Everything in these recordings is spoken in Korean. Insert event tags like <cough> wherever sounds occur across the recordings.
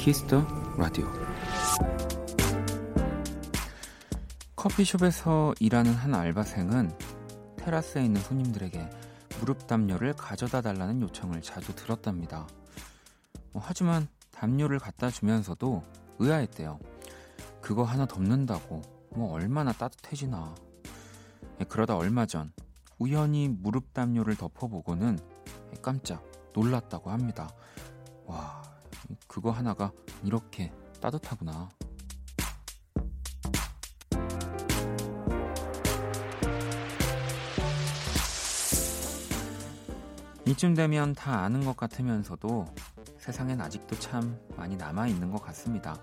키스 더 라디오 커피숍에서 일하는 한 알바생은 테라스에 있는 손님들에게 무릎 담요를 가져다 달라는 요청을 자주 들었답니다. 뭐, 하지만 담요를 갖다 주면서도 의아했대요. 그거 하나 덮는다고 뭐 얼마나 따뜻해지나. 예, 그러다 얼마 전 우연히 무릎 담요를 덮어보고는 깜짝 놀랐다고 합니다. 와, 그거 하나가 이렇게 따뜻하구나. 이쯤 되면 다 아는 것 같으면서도 세상엔 아직도 참 많이 남아있는 것 같습니다.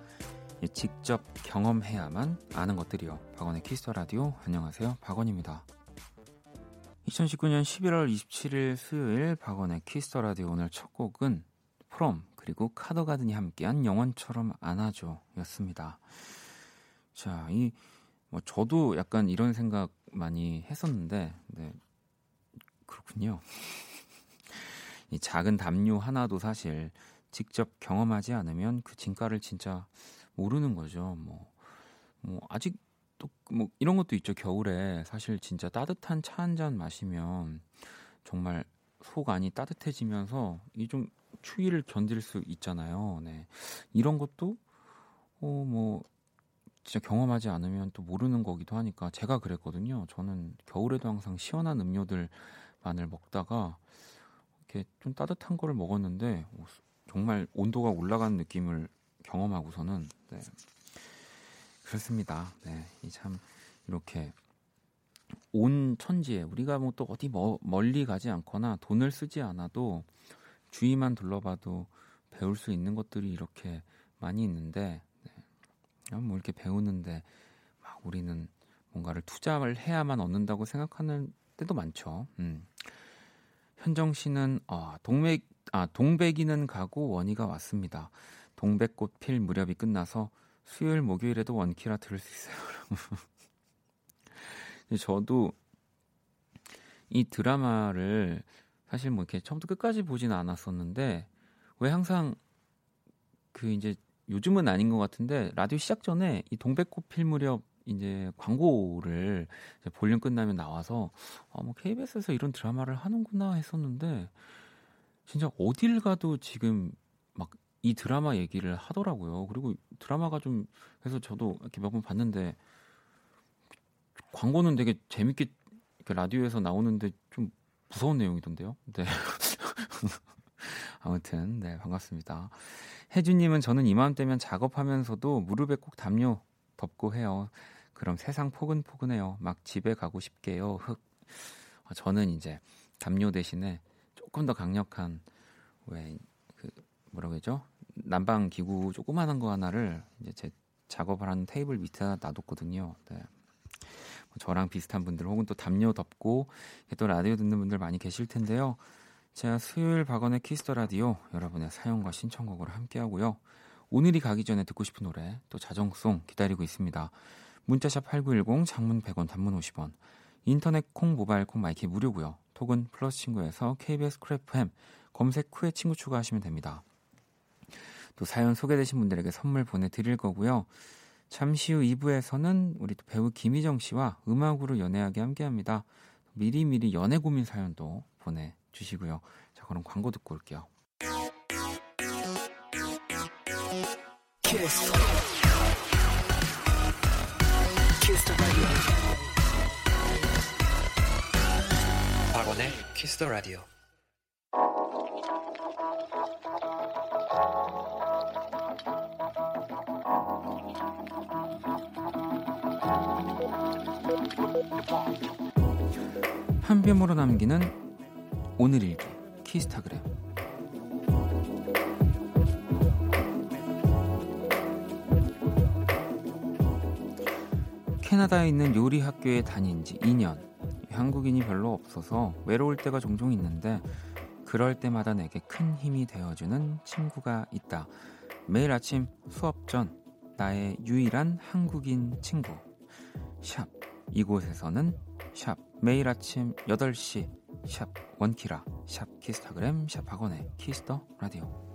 직접 경험해야만 아는 것들이요. 박원의 키스 더 라디오. 안녕하세요. 박원입니다. 2019년 11월 27일 수요일 박원의 키스 더 라디오 오늘 첫 곡은 프롬 그리고 카더가든이 함께한 영원처럼 안아줘 였습니다. 자, 이, 뭐, 저도 약간 이런 생각 많이 했었는데, 네. 그렇군요. <laughs> 이 작은 담요 하나도 사실 직접 경험하지 않으면 그 진가를 진짜 모르는 거죠. 뭐, 뭐, 아직 또 뭐 이런 것도 있죠. 겨울에 사실 진짜 따뜻한 차 한 잔 마시면 정말 속 안이 따뜻해지면서 이 좀 추위를 견딜 수 있잖아요. 네. 이런 것도 어 뭐 진짜 경험하지 않으면 또 모르는 거기도 하니까 제가 그랬거든요. 저는 겨울에도 항상 시원한 음료들만을 먹다가 이렇게 좀 따뜻한 거를 먹었는데 정말 온도가 올라가는 느낌을 경험하고서는 네. 그렇습니다. 네, 참 이렇게 온 천지에 우리가 뭐 또 어디 뭐, 멀리 가지 않거나 돈을 쓰지 않아도 주위만 둘러봐도 배울 수 있는 것들이 이렇게 많이 있는데 네. 뭐 이렇게 배우는데 막 우리는 뭔가를 투자를 해야만 얻는다고 생각하는 때도 많죠. 음. 현정 씨는 아, 동백 아 동백이는 가고 원희가 왔습니다. 동백꽃 필 무렵이 끝나서 수요일 목요일에도 원키라 들을 수 있어요. <laughs> 저도 이 드라마를 사실 뭐 이렇게 처음부터 끝까지 보진 않았었는데 왜 항상 그 이제 요즘은 아닌 것 같은데 라디오 시작 전에 이 동백꽃 필 무렵 이제 광고를 이제 볼륨 끝나면 나와서 아, 뭐 KBS에서 이런 드라마를 하는구나 했었는데 진짜 어딜 가도 지금 막 이 드라마 얘기를 하더라고요. 그리고 드라마가 좀 그래서 저도 이렇게 몇 번 봤는데 광고는 되게 재밌게 라디오에서 나오는데 좀 무서운 내용이던데요. 네. <laughs> 아무튼 네 반갑습니다. 혜준님은 저는 이맘때면 작업하면서도 무릎에 꼭 담요 덮고 해요. 그럼 세상 포근포근해요. 막 집에 가고 싶게요. 흑. 어, 저는 이제 담요 대신에 조금 더 강력한 왜 그 뭐라고 했죠? 난방 기구 조그마한 거 하나를 이제 제 작업을 하는 테이블 밑에다 놔뒀거든요. 네. 뭐 저랑 비슷한 분들 혹은 또 담요 덮고 또 라디오 듣는 분들 많이 계실 텐데요. 제가 수요일 박원의 키스 더 라디오 여러분의 사연과 신청곡으로 함께 하고요. 오늘이 가기 전에 듣고 싶은 노래 또 자정송 기다리고 있습니다. 문자샵 8910 장문 100원 단문 50원 인터넷 콩 모바일 콩 마이케이 무료고요. 톡은 플러스 친구에서 KBS 쿨FM 검색 후에 친구 추가하시면 됩니다. 또 사연 소개되신 분들에게 선물 보내드릴 거고요. 잠시 후 2부에서는 우리 또 배우 김희정 씨와 음악으로 연애하게 함께합니다. 미리미리 연애 고민 사연도 보내주시고요. 자, 그럼 광고 듣고 올게요. 키스. 키스 박원의 키스 더 라디오. 한 뼘으로 남기는 오늘 일기 키스타그램 캐나다에 있는 요리 학교에 다닌 지 2년 한국인이 별로 없어서 외로울 때가 종종 있는데 그럴 때마다 내게 큰 힘이 되어주는 친구가 있다. 매일 아침 수업 전 나의 유일한 한국인 친구. 샵. 이곳에서는 샵 매일 아침 8시 샵 원키라 샵 키스타그램 샵 박원의 키스 더 라디오.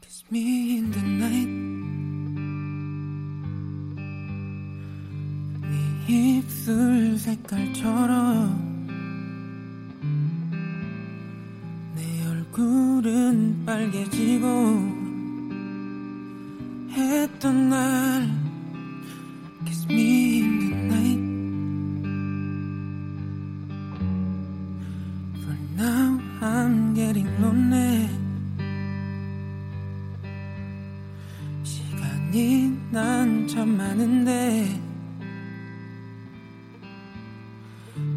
Kiss me in the night. 네 입술 색깔처럼. 내 얼굴은 빨개지고 했던 날 참 많은데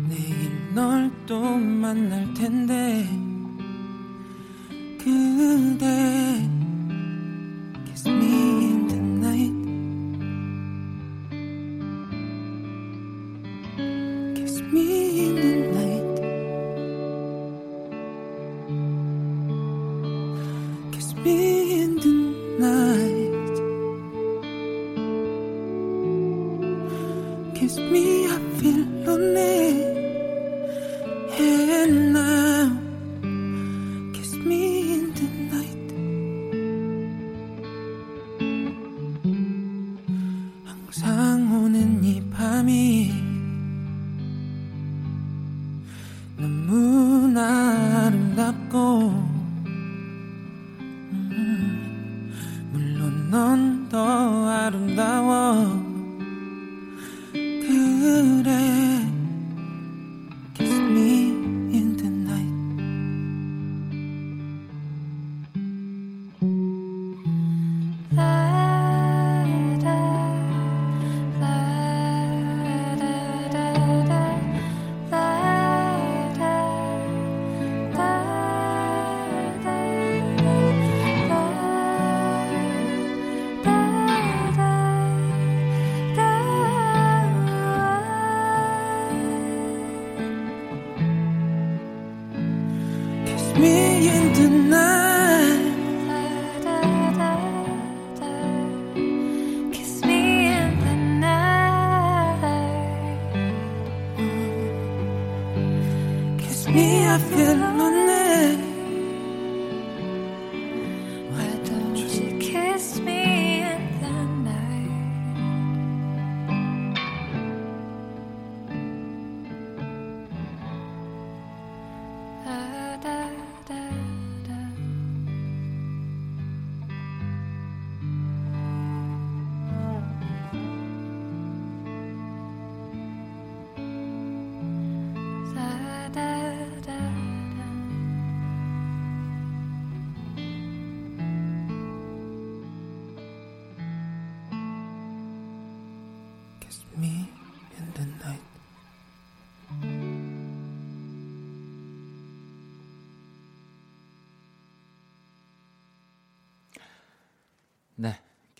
내일 널 또 만날 텐데 그대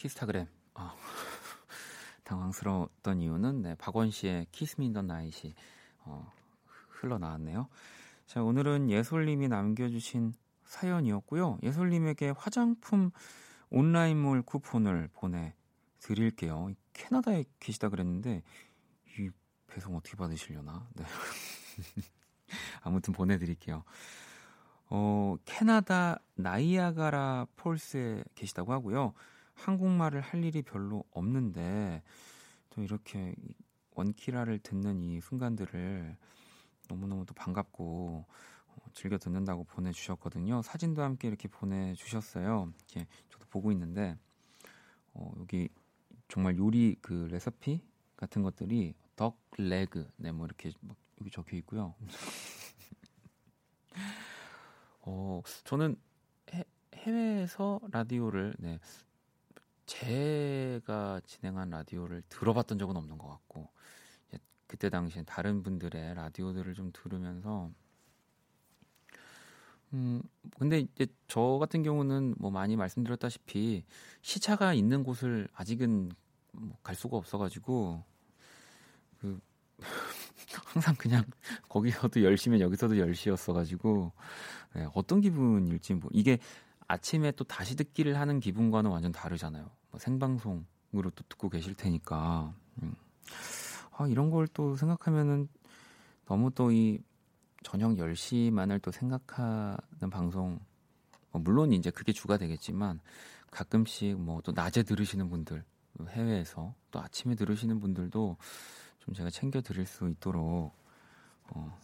키스타그램. 어, <laughs> 당황스러웠던 이유는 네, 박원 씨의 Kiss Me in the Night이 어, 흘러나왔네요. 자, 오늘은 예솔님이 남겨주신 사연이었고요. 예솔님에게 화장품 온라인몰 쿠폰을 보내드릴게요. 캐나다에 계시다 그랬는데 이 배송 어떻게 받으시려나? 네. <laughs> 아무튼 보내드릴게요. 어, 캐나다 나이아가라 폴스에 계시다고 하고요. 한국말을 할 일이 별로 없는데 또 이렇게 원키라를 듣는 이 순간들을 너무너무 또 반갑고 어, 즐겨 듣는다고 보내주셨거든요. 사진도 함께 이렇게 보내주셨어요. 이렇게 저도 보고 있는데 어, 여기 정말 요리 그 레시피 같은 것들이 덕 레그 네뭐 이렇게 막 여기 적혀 있고요. <laughs> 어 저는 해, 해외에서 라디오를 네 제가 진행한 라디오를 들어봤던 적은 없는 것 같고 그때 당시엔 다른 분들의 라디오들을 좀 들으면서 음 근데 이제 저 같은 경우는 뭐 많이 말씀드렸다시피 시차가 있는 곳을 아직은 뭐 갈 수가 없어가지고 그 <laughs> 항상 그냥 거기서도 10시면 여기서도 10시였어가지고 네, 어떤 기분일지 뭐 이게 아침에 또 다시 듣기를 하는 기분과는 완전 다르잖아요. 뭐 생방송으로 또 듣고 계실 테니까 음. 아, 이런 걸 또 생각하면은 너무 또 이 저녁 10시만을 또 생각하는 방송 뭐 물론 이제 그게 주가 되겠지만 가끔씩 뭐 또 낮에 들으시는 분들 해외에서 또 아침에 들으시는 분들도 좀 제가 챙겨 드릴 수 있도록 어,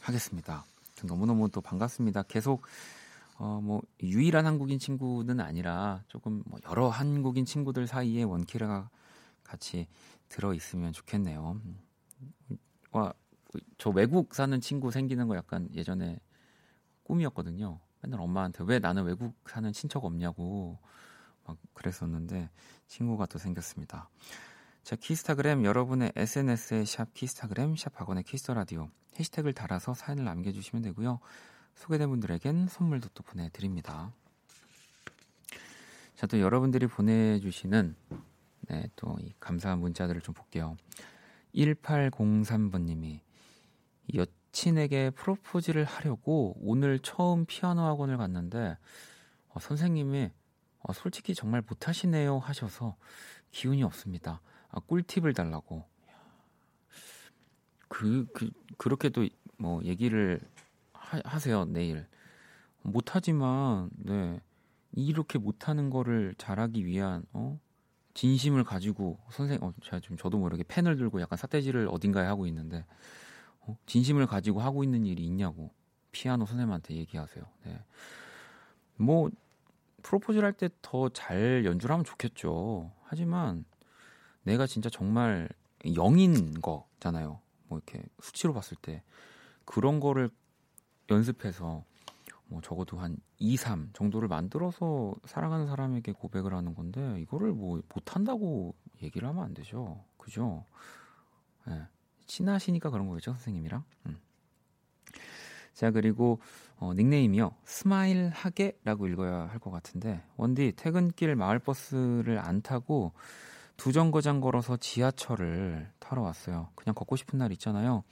하겠습니다. 너무너무 또 반갑습니다. 계속 어, 뭐 유일한 한국인 친구는 아니라 조금 뭐 여러 한국인 친구들 사이에 원키라가 같이 들어 있으면 좋겠네요. 와, 저 외국 사는 친구 생기는 거 약간 예전에 꿈이었거든요. 맨날 엄마한테 왜 나는 외국 사는 친척 없냐고 막 그랬었는데 친구가 또 생겼습니다. 자, 키스타그램 여러분의 SNS에 샵 키스타그램 샵 박원의 키스 더 라디오 해시태그를 달아서 사연을 남겨주시면 되고요. 소개된 분들에겐 선물도 또 보내드립니다. 자, 또 여러분들이 보내주시는 네, 또 이 감사한 문자들을 좀 볼게요. 1803번님이 여친에게 프로포즈를 하려고 오늘 처음 피아노 학원을 갔는데 어, 선생님이 어, 솔직히 정말 못하시네요 하셔서 기운이 없습니다. 아, 꿀팁을 달라고. 그, 그 그렇게도 뭐 얘기를 하, 세요 내일. 못하지만 네 이렇게 못하는 거를 잘하기 위한 어 진심을 가지고 선생 어 제가 좀 저도 모르게 펜을 들고 약간 사태질을 어딘가에 하고 있는데 어, 진심을 가지고 하고 있는 일이 있냐고 피아노 선생님한테 얘기하세요. 네. 뭐 프로포즈를 할 때 더 잘 연주를 하면 좋겠죠. 하지만 내가 진짜 정말 영인 거잖아요. 뭐 이렇게 수치로 봤을 때 그런 거를 연습해서 뭐 적어도 한 2, 3 정도를 만들어서 사랑하는 사람에게 고백을 하는 건데 이거를 뭐 못한다고 얘기를 하면 안 되죠. 그죠? 예. 네. 친하시니까 그런 거겠죠, 선생님이랑. 음. 자, 그리고 어, 닉네임이요. 스마일하게라고 읽어야 할 것 같은데 원디 퇴근길 마을버스를 안 타고 두 정거장 걸어서 지하철을 타러 왔어요. 그냥 걷고 싶은 날 있잖아요.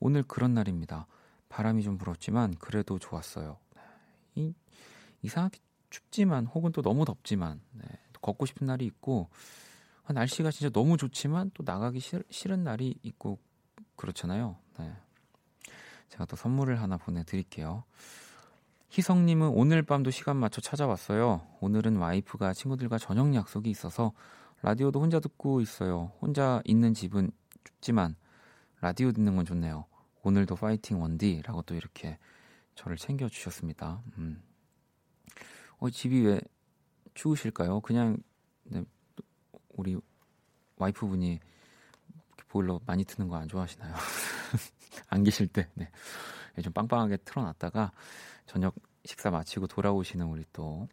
오늘 그런 날입니다. 바람이 좀 불었지만 그래도 좋았어요. 이, 이상하게 춥지만 혹은 또 너무 덥지만 네, 걷고 싶은 날이 있고 아, 날씨가 진짜 너무 좋지만 또 나가기 싫, 싫은 날이 있고 그렇잖아요. 네. 제가 또 선물을 하나 보내드릴게요. 희성님은 오늘 밤도 시간 맞춰 찾아왔어요. 오늘은 와이프가 친구들과 저녁 약속이 있어서 라디오도 혼자 듣고 있어요. 혼자 있는 집은 춥지만 라디오 듣는 건 좋네요. 오늘도 파이팅 원디라고 또 이렇게 저를 챙겨 주셨습니다. 음. 어, 집이 왜 추우실까요? 그냥 네, 우리 와이프분이 보일러 많이 트는 거 안 좋아하시나요? <laughs> 안 계실 때, 네. 좀 빵빵하게 틀어놨다가 저녁 식사 마치고 돌아오시는 우리 또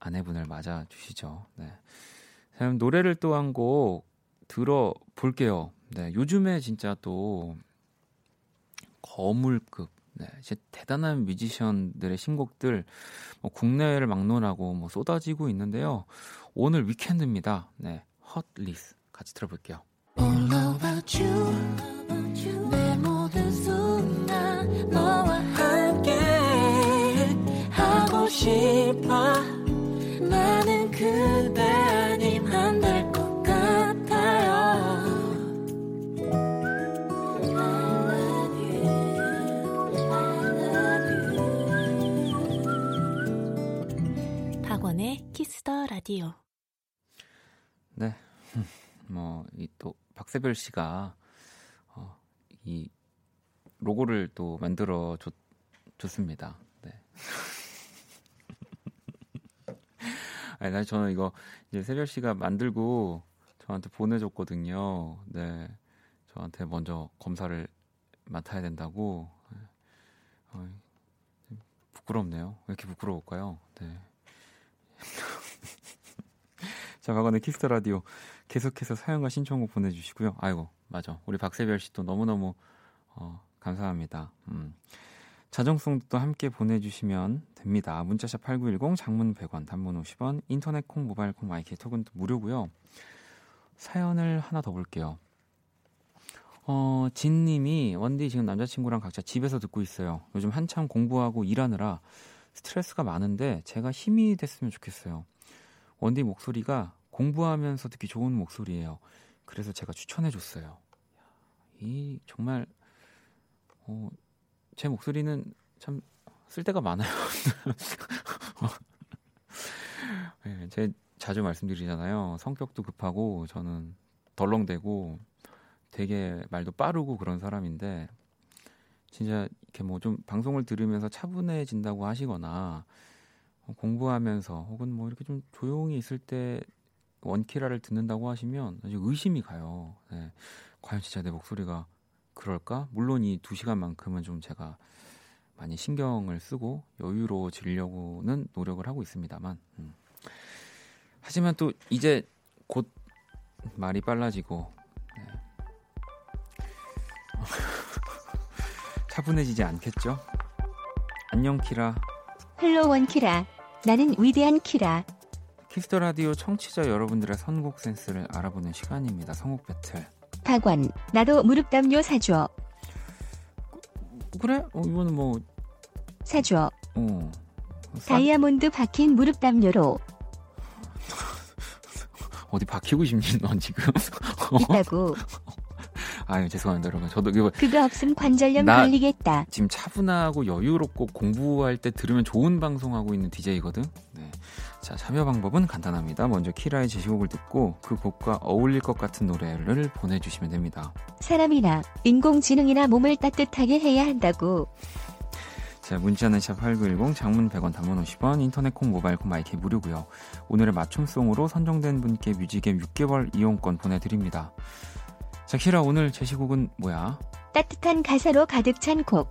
아내분을 맞아 주시죠. 네. 그럼 노래를 또 한 곡 들어볼게요. 네. 요즘에 진짜 또 거물급 네, 이제 대단한 뮤지션들의 신곡들 뭐 국내를 막론하고 뭐 쏟아지고 있는데요. 오늘 위켄드입니다. 네, 헛리스 같이 들어볼게요. All about you. 라디오. 네. <laughs> 뭐 이 또 박세별 씨가 어, 이 로고를 또 만들어 줬, 줬습니다. 네. <laughs> 아니, 나 저는 이거 이제 세별 씨가 만들고 저한테 보내줬거든요. 네. 저한테 먼저 검사를 맡아야 된다고. 어, 부끄럽네요. 왜 이렇게 부끄러울까요? 네. <laughs> 자, 박원의 키스 더 라디오 계속해서 사연과 신청곡 보내주시고요. 아이고, 맞아. 우리 박세별 씨도 너무너무 어, 감사합니다. 음. 자정송도 또 함께 보내주시면 됩니다. 문자샵 8910, 장문 100원, 단문 50원, 인터넷 콩, 모바일 콩, 마이케이 톡은 또 무료고요. 사연을 하나 더 볼게요. 어, 진님이 원디 지금 남자친구랑 각자 집에서 듣고 있어요. 요즘 한참 공부하고 일하느라 스트레스가 많은데 제가 힘이 됐으면 좋겠어요. 원디 목소리가 공부하면서 듣기 좋은 목소리예요. 그래서 제가 추천해 줬어요. 이 정말 어, 제 목소리는 참 쓸데가 많아요. <laughs> 네, 제 자주 말씀드리잖아요. 성격도 급하고 저는 덜렁대고 되게 말도 빠르고 그런 사람인데 진짜 이렇게 뭐 좀 방송을 들으면서 차분해진다고 하시거나 어, 공부하면서 혹은 뭐 이렇게 좀 조용히 있을 때 원키라를 듣는다고 하시면 아주 의심이 가요. 네. 과연 진짜 내 목소리가 그럴까? 물론 이 두 시간만큼은 좀 제가 많이 신경을 쓰고 여유로워지려고는 노력을 하고 있습니다만. 음. 하지만 또 이제 곧 말이 빨라지고 네. <laughs> 차분해지지 않겠죠? 안녕 키라. Hello 원키라. 나는 위대한 키라. Kiss the Radio 청취자 여러분들의 선곡 센스를 알아보는 시간입니다. 선곡 배틀. 박원. 나도 무릎 담요 사줘. 그래? 어, 이거는 뭐 사줘. 어. 싸- 다이아몬드 박힌 무릎 담요로 <laughs> 어디 박히고 싶니 넌 지금? <laughs> 있다고. 아유 죄송합니다 여러분. 저도 이거 그거 없음 관절염 나- 걸리겠다. 지금 차분하고 여유롭고 공부할 때 들으면 좋은 방송하고 있는 DJ거든. 네. 자, 참여 방법은 간단합니다. 먼저 키라의 제시곡을 듣고 그 곡과 어울릴 것 같은 노래를 보내주시면 됩니다. 사람이나 인공지능이나 몸을 따뜻하게 해야 한다고. 자, 문자는 샵8910, 장문 100원, 단문 50원, 인터넷 콩, 모바일 콩, 마이크 무료고요. 오늘의 맞춤송으로 선정된 분께 뮤직앱 6개월 이용권 보내드립니다. 자, 키라 오늘 제시곡은 뭐야? 따뜻한 가사로 가득 찬 곡.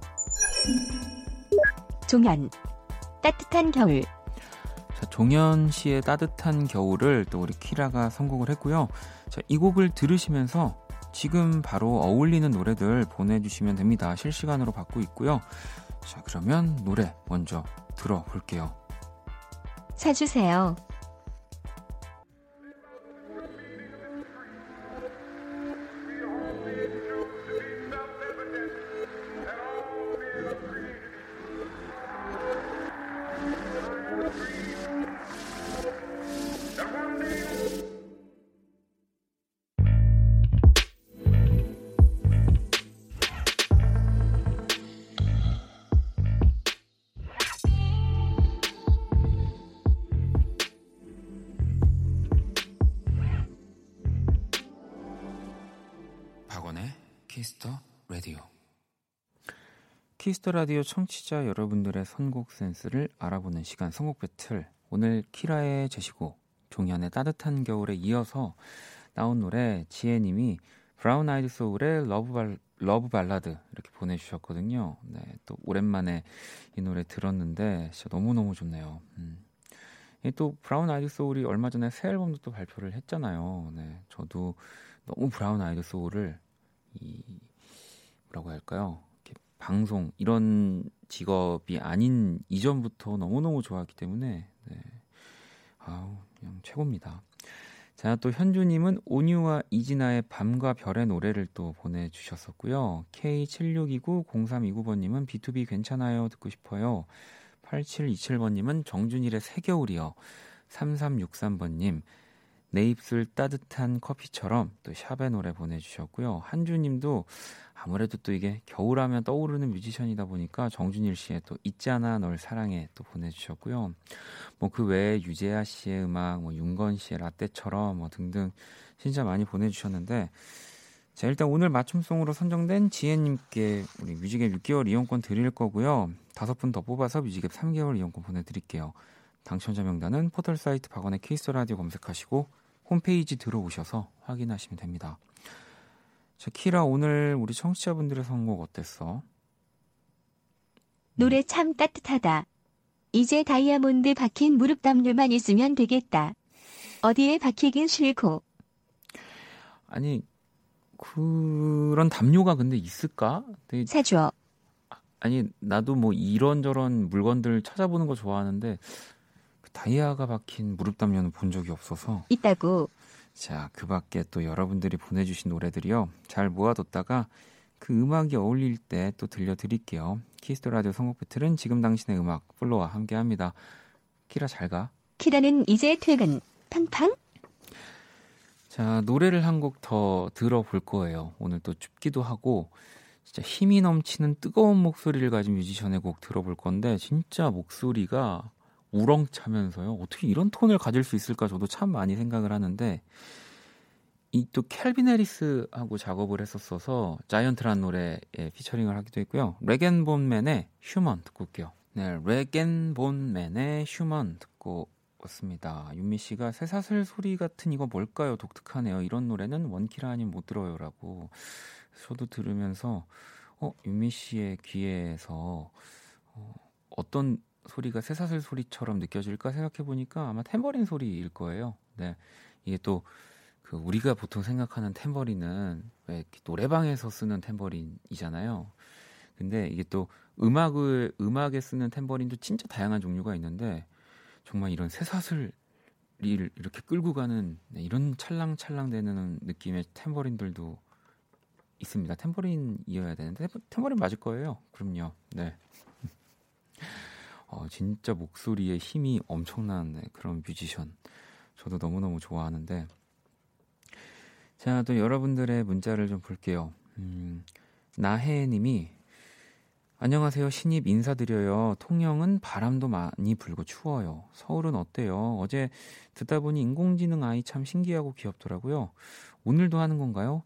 종현. 따뜻한 겨울. 자, 종현 씨의 따뜻한 겨울을 또 우리 키라가 선곡을 했고요. 자, 이 곡을 들으시면서 지금 바로 어울리는 노래들 보내주시면 됩니다. 실시간으로 받고 있고요. 자, 그러면 노래 먼저 들어볼게요. 사주세요. Kiss the Radio. Kiss the Radio 청취자 여러분들의 선곡 센스를 알아보는 시간 선곡 배틀. 오늘 키라의 제시곡 종현의 따뜻한 겨울에 이어서 나온 노래 지혜님이 Brown Eyed Soul의 Love Bal- Love Ballad 이렇게 보내주셨거든요. 네, 또 오랜만에 이 노래 들었는데 진짜 너무 너무 좋네요. 음. 이또 Brown Eyed Soul이 얼마 전에 새 앨범도 또 발표를 했잖아요. 네, 저도 너무 브라운 아이드 소울을 이 뭐라고 할까요? 이렇게 방송 이런 직업이 아닌 이전부터 너무 너무 좋아했기 때문에 네. 아우 그냥 최고입니다. 자, 또 현주님은 온유와 이진아의 밤과 별의 노래를 또 보내주셨었고요. K76290329번님은 B2B 괜찮아요 듣고 싶어요. 8727번님은 정준일의 새겨울이요. 3363번님 내 입술 따뜻한 커피처럼 또 샵의 노래 보내주셨고요. 한주님도 아무래도 또 이게 겨울하면 떠오르는 뮤지션이다 보니까 정준일 씨의 또 있잖아 널 사랑해 또 보내주셨고요. 뭐 그 외에 유재하 씨의 음악, 뭐 윤건 씨의 라떼처럼 뭐 등등 진짜 많이 보내주셨는데 자 일단 오늘 맞춤송으로 선정된 지혜님께 우리 뮤직앱 6개월 이용권 드릴 거고요. 다섯 분 더 뽑아서 뮤직앱 3개월 이용권 보내드릴게요. 당첨자 명단은 포털 사이트 박원의 케이스 라디오 검색하시고 홈페이지 들어오셔서 확인하시면 됩니다. 자, 키라 오늘 우리 청취자분들의 선곡 어땠어? 노래 참 따뜻하다. 이제 다이아몬드 박힌 무릎 담요만 있으면 되겠다. 어디에 박히긴 싫고. 아니 그런 담요가 근데 있을까? 되게 사줘. 아니 나도 뭐 이런저런 물건들 찾아보는 거 좋아하는데 그 다이아가 박힌 무릎 담요는 본 적이 없어서 있다고. 자, 그 밖에 또 여러분들이 보내주신 노래들이요. 잘 모아뒀다가 그 음악이 어울릴 때 또 들려드릴게요. Kiss the Radio 선곡 battle은 지금 당신의 음악 flow와 함께 합니다. 키라 잘 가. 키라는 이제 퇴근. 팡팡. 자, 노래를 한 곡 더 들어볼 거예요. 오늘 또 춥기도 하고 진짜 힘이 넘치는 뜨거운 목소리를 가진 뮤지션의 곡 들어볼 건데 진짜 목소리가 우렁차면서요. 어떻게 이런 톤을 가질 수 있을까 저도 참 많이 생각을 하는데 이또 Calvin Harris하고 작업을 했었어서 Giant라는 노래에 featuring을 하기도 했고요. Rag'n'Bone Man의 Human 듣고 올게요. 네, Rag'n'Bone Man의 Human 듣고 왔습니다. 윤미 씨가 쇠사슬 소리 같은 이거 뭘까요? 독특하네요. 이런 노래는 원키라 아니면 못 들어요라고 저도 들으면서 어 윤미 씨의 귀에서 어, 어떤 소리가 새사슬 소리처럼 느껴질까 생각해 보니까 아마 탬버린 소리일 거예요. 네. 이게 또 그 우리가 보통 생각하는 탬버린은 왜 노래방에서 쓰는 탬버린이잖아요. 근데 이게 또 음악을 음악에 쓰는 탬버린도 진짜 다양한 종류가 있는데 정말 이런 새사슬 을 이렇게 끌고 가는 네, 이런 찰랑찰랑대는 느낌의 탬버린들도 있습니다. 탬버린이어야 되는데 탬버린 맞을 거예요. 그럼요. 네. 어, 진짜 목소리에 힘이 엄청난 네, 그런 뮤지션. 저도 너무너무 좋아하는데. 자, 또 여러분들의 문자를 좀 볼게요. 음, 나혜 님이 안녕하세요. 신입 인사드려요. 통영은 바람도 많이 불고 추워요. 서울은 어때요? 어제 듣다 보니 인공지능 아이 참 신기하고 귀엽더라고요. 오늘도 하는 건가요?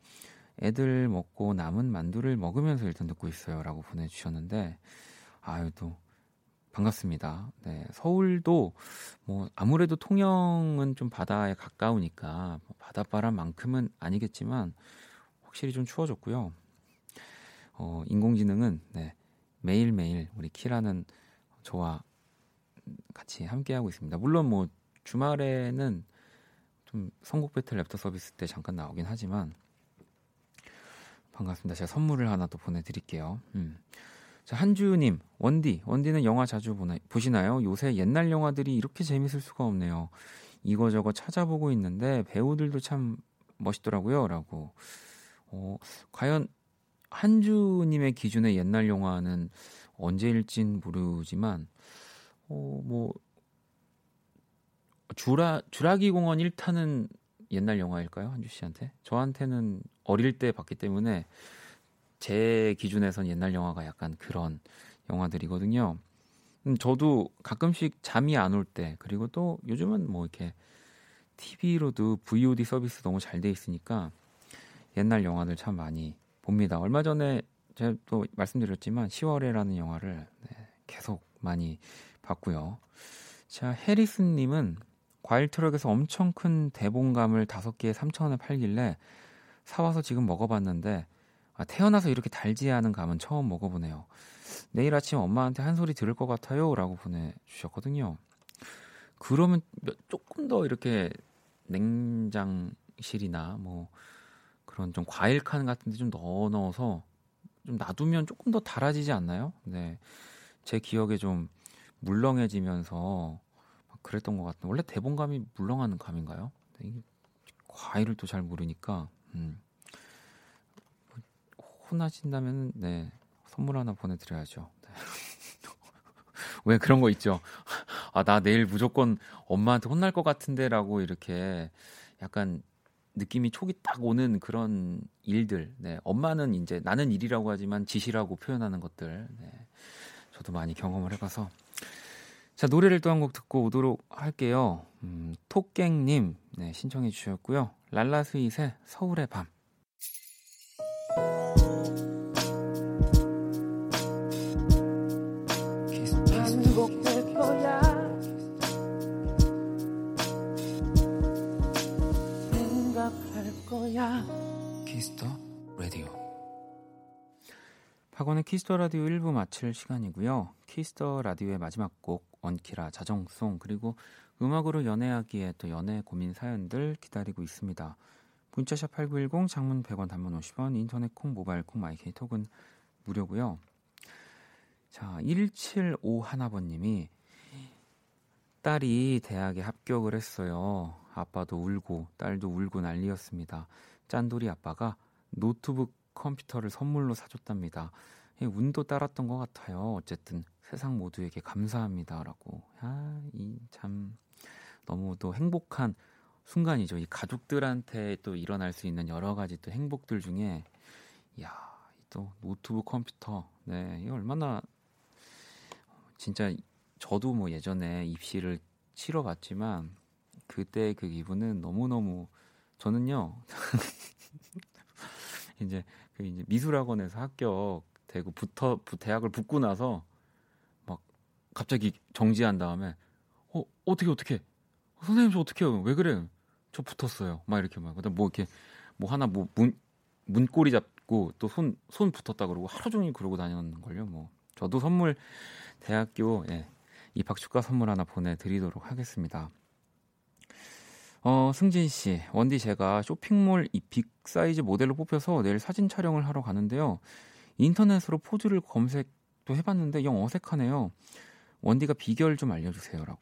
애들 먹고 남은 만두를 먹으면서 일단 듣고 있어요. 라고 보내주셨는데, 아유, 또, 반갑습니다. 네, 서울도 뭐 아무래도 통영은 좀 바다에 가까우니까 뭐 바닷바람만큼은 아니겠지만 확실히 좀 추워졌고요. 어, 인공지능은 네, 매일매일 우리 키라는 저와 같이 함께 하고 있습니다. 물론 뭐 주말에는 좀 선곡 배틀 랩터 서비스 때 잠깐 나오긴 하지만 반갑습니다. 제가 선물을 하나 또 보내드릴게요. 음. 자, 한주님, 원디, 원디는 영화 자주 보나, 보시나요? 요새 옛날 영화들이 이렇게 재밌을 수가 없네요. 이거저거 찾아보고 있는데 배우들도 참 멋있더라고요. 라고. 어, 과연 한주님의 기준의 옛날 영화는 언제일진 모르지만, 어, 뭐, 주라, 주라기 공원 1타는 옛날 영화일까요? 한주 씨한테? 저한테는 어릴 때 봤기 때문에 제 기준에선 옛날 영화가 약간 그런 영화들이거든요. 음, 저도 가끔씩 잠이 안 올 때, 그리고 또 요즘은 뭐 이렇게 TV로도 VOD 서비스 너무 잘 돼 있으니까 옛날 영화들 참 많이 봅니다. 얼마 전에 제가 또 말씀드렸지만 10월에라는 영화를 네, 계속 많이 봤고요. 자, 해리슨 님은 과일 트럭에서 엄청 큰 대봉감을 다섯 개에 3,000원에 팔길래 사와서 지금 먹어봤는데 아, 태어나서 이렇게 달지 않은 감은 처음 먹어보네요. 내일 아침 엄마한테 한 소리 들을 것 같아요. 라고 보내주셨거든요. 그러면 조금 더 이렇게 냉장실이나 뭐 그런 좀 과일 칸 같은 데 좀 넣어 넣어서 좀 놔두면 조금 더 달아지지 않나요? 네. 제 기억에 좀 물렁해지면서 그랬던 것 같은데 원래 대본감이 물렁하는 감인가요? 네, 과일을 또 잘 모르니까 음. 혼나신다면 네 선물 하나 보내드려야죠. 네. <laughs> 왜 그런 거 있죠? <laughs> 아 나 내일 무조건 엄마한테 혼날 것 같은데라고 이렇게 약간 느낌이 촉이 딱 오는 그런 일들. 네, 엄마는 이제 나는 일이라고 하지만 지시라고 표현하는 것들. 네, 저도 많이 경험을 해봐서. 자 노래를 또 한 곡 듣고 오도록 할게요. 음, 토깽님 네, 신청해 주셨고요. 랄라스윗의 서울의 밤. 거야 Kiss the Radio. Kiss the Radio 1부 마칠 시간이고요. Kiss the Radio의 마지막 곡 원키라 자정송 그리고 음악으로 연애하기에 또 연애 고민 사연들 기다리고 있습니다. 문자 sharp 8910 장문 100원 단문 50원 인터넷 콩 모바일 콩 My K talk은 무료고요. 자, 1751번 님이 딸이 대학에 합격을 했어요. 아빠도 울고 딸도 울고 난리였습니다. 짠돌이 아빠가 노트북 컴퓨터를 선물로 사줬답니다. 운도 따랐던 것 같아요. 어쨌든 세상 모두에게 감사합니다라고. 아, 이 참 너무도 행복한 순간이죠. 이 가족들한테 또 일어날 수 있는 여러 가지 또 행복들 중에 야 또 노트북 컴퓨터. 네, 이게 얼마나 진짜 저도 뭐 예전에 입시를 치러 봤지만 그때 그 기분은 너무너무 저는요. <laughs> 이제 그 이제 미술학원에서 합격 되고 붙어 부- 대학을 붙고 나서 막 갑자기 정지한 다음에 어 어떻게 어떻게 선생님 저 어떻게 해요 왜 그래 저 붙었어요 막 이렇게 막 그다음 뭐 이렇게 뭐 하나 뭐 문 문고리 잡고 또손손 붙었다 그러고 하루 종일 그러고 다녔는 걸요 뭐 저도 선물 대학교 예, 입학 축하 선물 하나 보내 드리도록 하겠습니다. 어, 승진 씨, 원디 제가 쇼핑몰 이 빅 사이즈 모델로 뽑혀서 내일 사진 촬영을 하러 가는데요. 인터넷으로 포즈를 검색도 해봤는데 영 어색하네요. 원디가 비결 좀 알려주세요라고.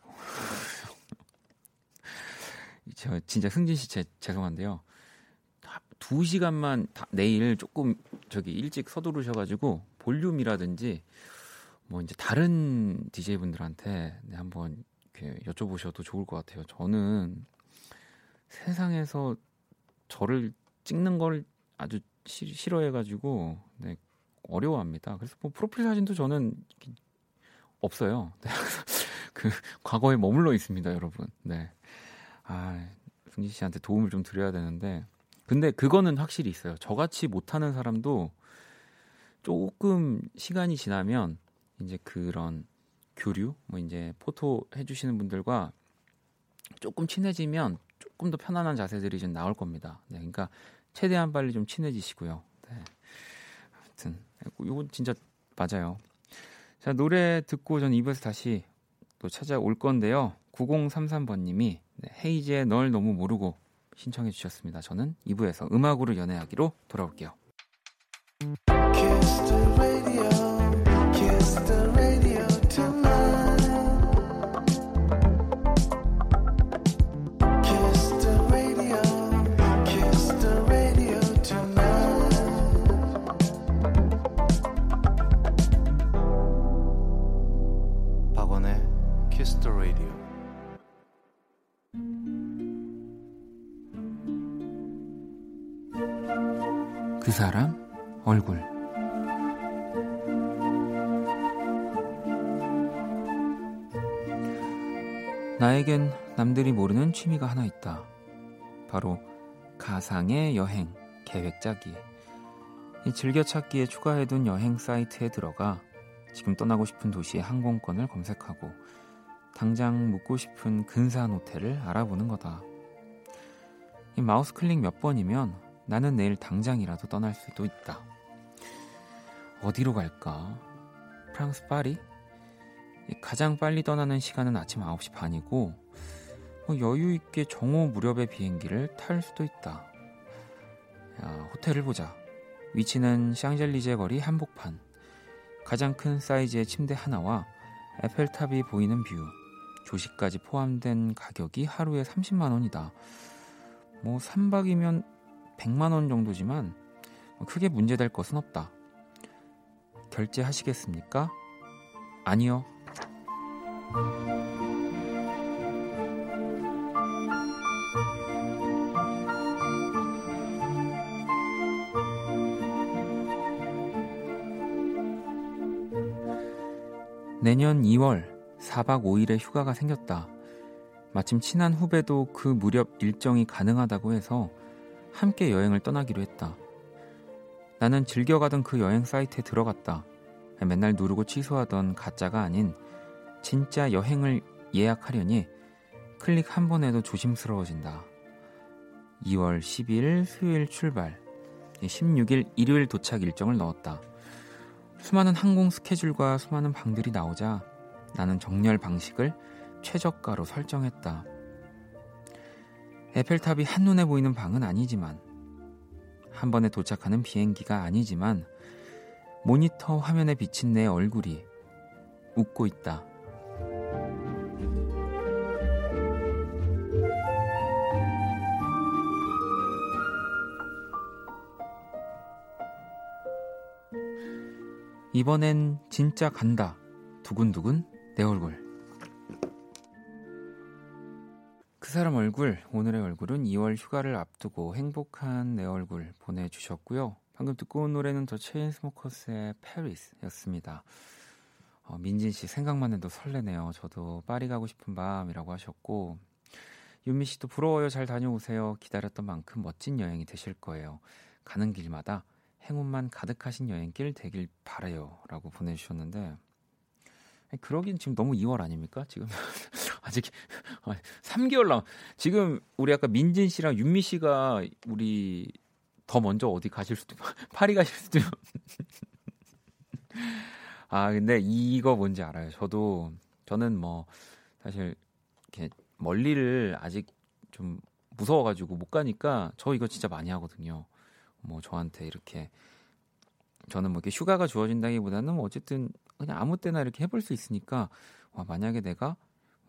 저 진짜 승진 씨 제, 죄송한데요. 다- 두 시간만 다- 내일 조금 저기 일찍 서두르셔가지고 볼륨이라든지 뭐 이제 다른 DJ 분들한테 네, 한번 이렇게 여쭤보셔도 좋을 것 같아요. 저는 세상에서 저를 찍는 걸 아주 시- 싫어해가지고 네, 어려워합니다. 그래서 뭐 프로필 사진도 저는 없어요. <laughs> 네, 그 과거에 머물러 있습니다, 여러분. 네. 아, 승진 씨한테 도움을 좀 드려야 되는데 근데 그거는 확실히 있어요. 저같이 못하는 사람도 조금 시간이 지나면 이제 그런 교류, 뭐 이제 포토 해주시는 분들과 조금 친해지면 조금 더 편안한 자세들이 좀 나올 겁니다. 네, 그러니까 최대한 빨리 좀 친해지시고요. 네. 아무튼 이거 진짜 맞아요. 자 노래 듣고 전 2부에서 다시 또 찾아올 건데요. 9033번님이 네, 헤이즈의 널 너무 모르고 신청해 주셨습니다. 저는 2부에서 음악으로 연애하기로 돌아올게요. 사람 얼굴 나에겐 남들이 모르는 취미가 하나 있다. 바로 가상의 여행 계획 짜기. 이 즐겨찾기에 추가해둔 여행 사이트에 들어가 지금 떠나고 싶은 도시의 항공권을 검색하고 당장 묵고 싶은 근사한 호텔을 알아보는 거다. 이 마우스 클릭 몇 번이면 나는 내일 당장이라도 떠날 수도 있다. 어디로 갈까? 프랑스 파리? 가장 빨리 떠나는 시간은 아침 9시 반이고 뭐 여유 있게 정오 무렵의 비행기를 탈 수도 있다. 야, 호텔을 보자. 위치는 샹젤리제 거리 한복판. 가장 큰 사이즈의 침대 하나와 에펠탑이 보이는 view. 조식까지 포함된 가격이 하루에 30만 원이다. 뭐 3박이면 100만 원 정도지만 뭐 크게 문제될 것은 없다. 결제하시겠습니까? 아니요. 내년 2월 4박 5일의 휴가가 생겼다. 마침 친한 후배도 그 무렵 일정이 가능하다고 해서 함께 여행을 떠나기로 했다. 나는 즐겨가던 그 여행 사이트에 들어갔다. 맨날 누르고 취소하던 가짜가 아닌 진짜 여행을 예약하려니 클릭 한번 해도 조심스러워진다. 2월 12일 수요일 출발, 16일 일요일 도착 일정을 넣었다. 수많은 항공 스케줄과 수많은 방들이 나오자 나는 정렬 방식을 최저가로 설정했다. 에펠탑이 한눈에 보이는 방은 아니지만 한 번에 도착하는 비행기가 아니지만 모니터 화면에 비친 내 얼굴이 웃고 있다. 이번엔 진짜 간다. 두근두근 내 얼굴. 그 사람 얼굴, 오늘의 얼굴은 2월 휴가를 앞두고 행복한 내 얼굴 보내주셨고요. 방금 듣고 온 노래는 더 체인스모커스의 페리스였습니다. 어, 민진 씨 생각만 해도 설레네요. 저도 파리 가고 싶은 밤이라고 하셨고 윤미 씨도 부러워요. 잘 다녀오세요. 기다렸던 만큼 멋진 여행이 되실 거예요. 가는 길마다 행운만 가득하신 여행길 되길 바래요라고 보내주셨는데 그러긴 지금 너무 2월 아닙니까? 지금 <laughs> 아직 3개월 남. 지금 우리 아까 민진 씨랑 윤미 씨가 우리 더 먼저 어디 가실 수도 <laughs> 파리 가실 수도. <laughs> 아 근데 이거 뭔지 알아요. 저도 저는 뭐 사실 이렇게 멀리를 아직 좀 무서워가지고 못 가니까 저 이거 진짜 많이 하거든요. 뭐 저한테 이렇게 저는 뭐 이렇게 휴가가 주어진다기보다는 뭐 어쨌든 그냥 아무 때나 이렇게 해볼 수 있으니까 와 만약에 내가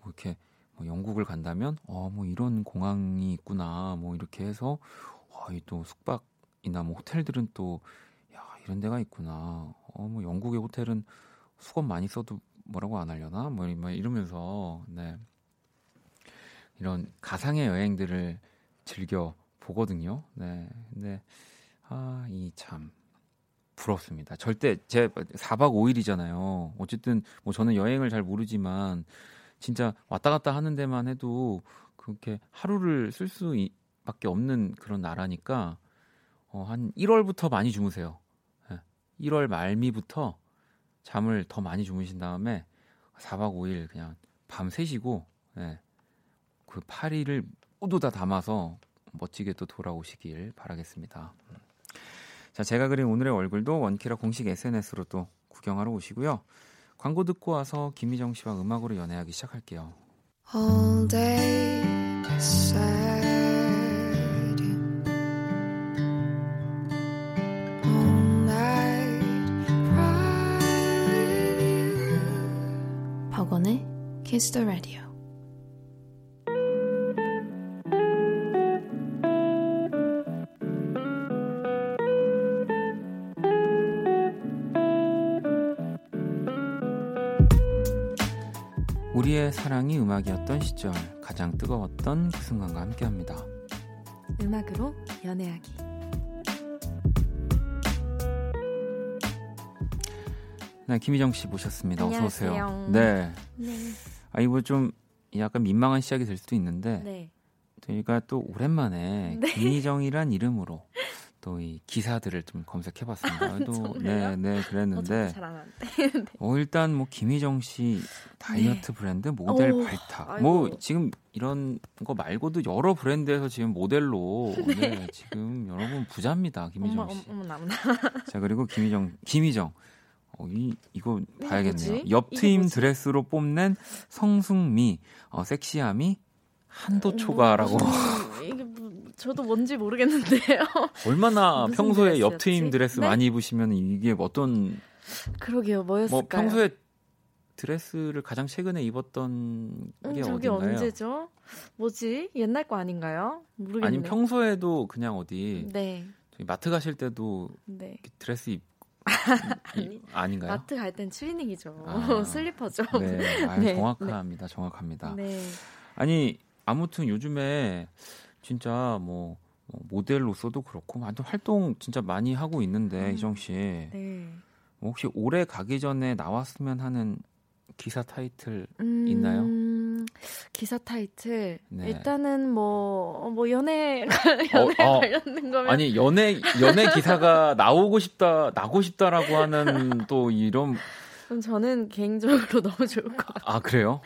뭐 이렇게 뭐 영국을 간다면 어 뭐 이런 공항이 있구나 뭐 이렇게 해서 어이또 숙박이나 뭐 호텔들은 또 야 이런 데가 있구나 어 뭐 영국의 호텔은 수건 많이 써도 뭐라고 안 하려나 뭐 이- 뭐 이러면서 네 이런 가상의 여행들을 즐겨 보거든요. 네. 근데 아, 이 참 부럽습니다. 절대 제 4박 5일이잖아요. 어쨌든 뭐 저는 여행을 잘 모르지만 진짜 왔다 갔다 하는 데만 해도 그렇게 하루를 쓸 수밖에 없는 그런 나라니까 어, 한 1월부터 많이 주무세요. 예. 1월 말미부터 잠을 더 많이 주무신 다음에 4박 5일 그냥 밤 새시고 예. 그 파리를 모두 다 담아서 멋지게 또 돌아오시길 바라겠습니다. 음. 자, 제가 그린 오늘의 얼굴도 원키라 공식 SNS로 또 구경하러 오시고요. 광고 듣고 와서 김희정 씨와 음악으로 연애하기 시작할게요. All day sad. All night cry with you. 박원의 Kiss the Radio. 음악이었던 시절 가장 뜨거웠던 그 순간과 함께합니다. 음악으로 연애하기. 네, 김희정 씨 모셨습니다. 어서 오세요. 네. 네. 아 이거 좀 약간 민망한 시작이 될 수도 있는데 네. 저희가 또 오랜만에 네. 김희정이란 이름으로 또 이 기사들을 좀 검색해봤습니다. 또 정말요? 네, 네 어, 그랬는데 하는데. <laughs> 어, 일단 뭐 김희정 씨 다이어트 브랜드 모델 오, 발탁. 아이고. 뭐 지금 이런 거 말고도 여러 브랜드에서 지금 모델로 네, 지금 여러분 부자입니다. 김희정 어머, 씨. 어머, 나무나. 자 그리고 김희정 김희정. 어, 이 이거 이게 봐야겠네요. 뭐지? 옆 이게 트임 뭐지? 드레스로 뽐낸 성숙미, 어, 섹시함이 한도 초과라고. 뭐, 이게 뭐, 저도 뭔지 모르겠는데요. <laughs> 얼마나 평소에 옆 드레스였지? 트임 드레스 네? 많이 입으시면 이게 어떤 그러게요. 뭐였을까요? 뭐 평소에 드레스를 가장 최근에 입었던 음, 게 저게 어딘가요? 언제죠? 뭐지? 옛날 거 아닌가요? 모르겠네요. 아니면 평소에도 그냥 어디 네. 마트 가실 때도 네. 드레스 입 <laughs> 아니, 아닌가요? 마트 갈땐 추리닝이죠. 아. <laughs> 슬리퍼죠. 네, 아유, 네, 정확합니다. 정확합니다. 네. 아니 아무튼 요즘에 진짜 뭐, 뭐 모델로서도 그렇고 아무튼 활동 진짜 많이 하고 있는데 음. 희정 씨 네. 뭐 혹시 올해 가기 전에 나왔으면 하는 기사 타이틀 음, 있나요? 기사 타이틀 네. 일단은 뭐뭐 연애 <laughs> 어, 연애 어, 관련된 거면 아니 연애 연애 기사가 나오고 싶다 나고 싶다라고 하는 <laughs> 또 이런 그럼 저는 개인적으로 <laughs> 너무 좋을 것 같아요. 아 그래요?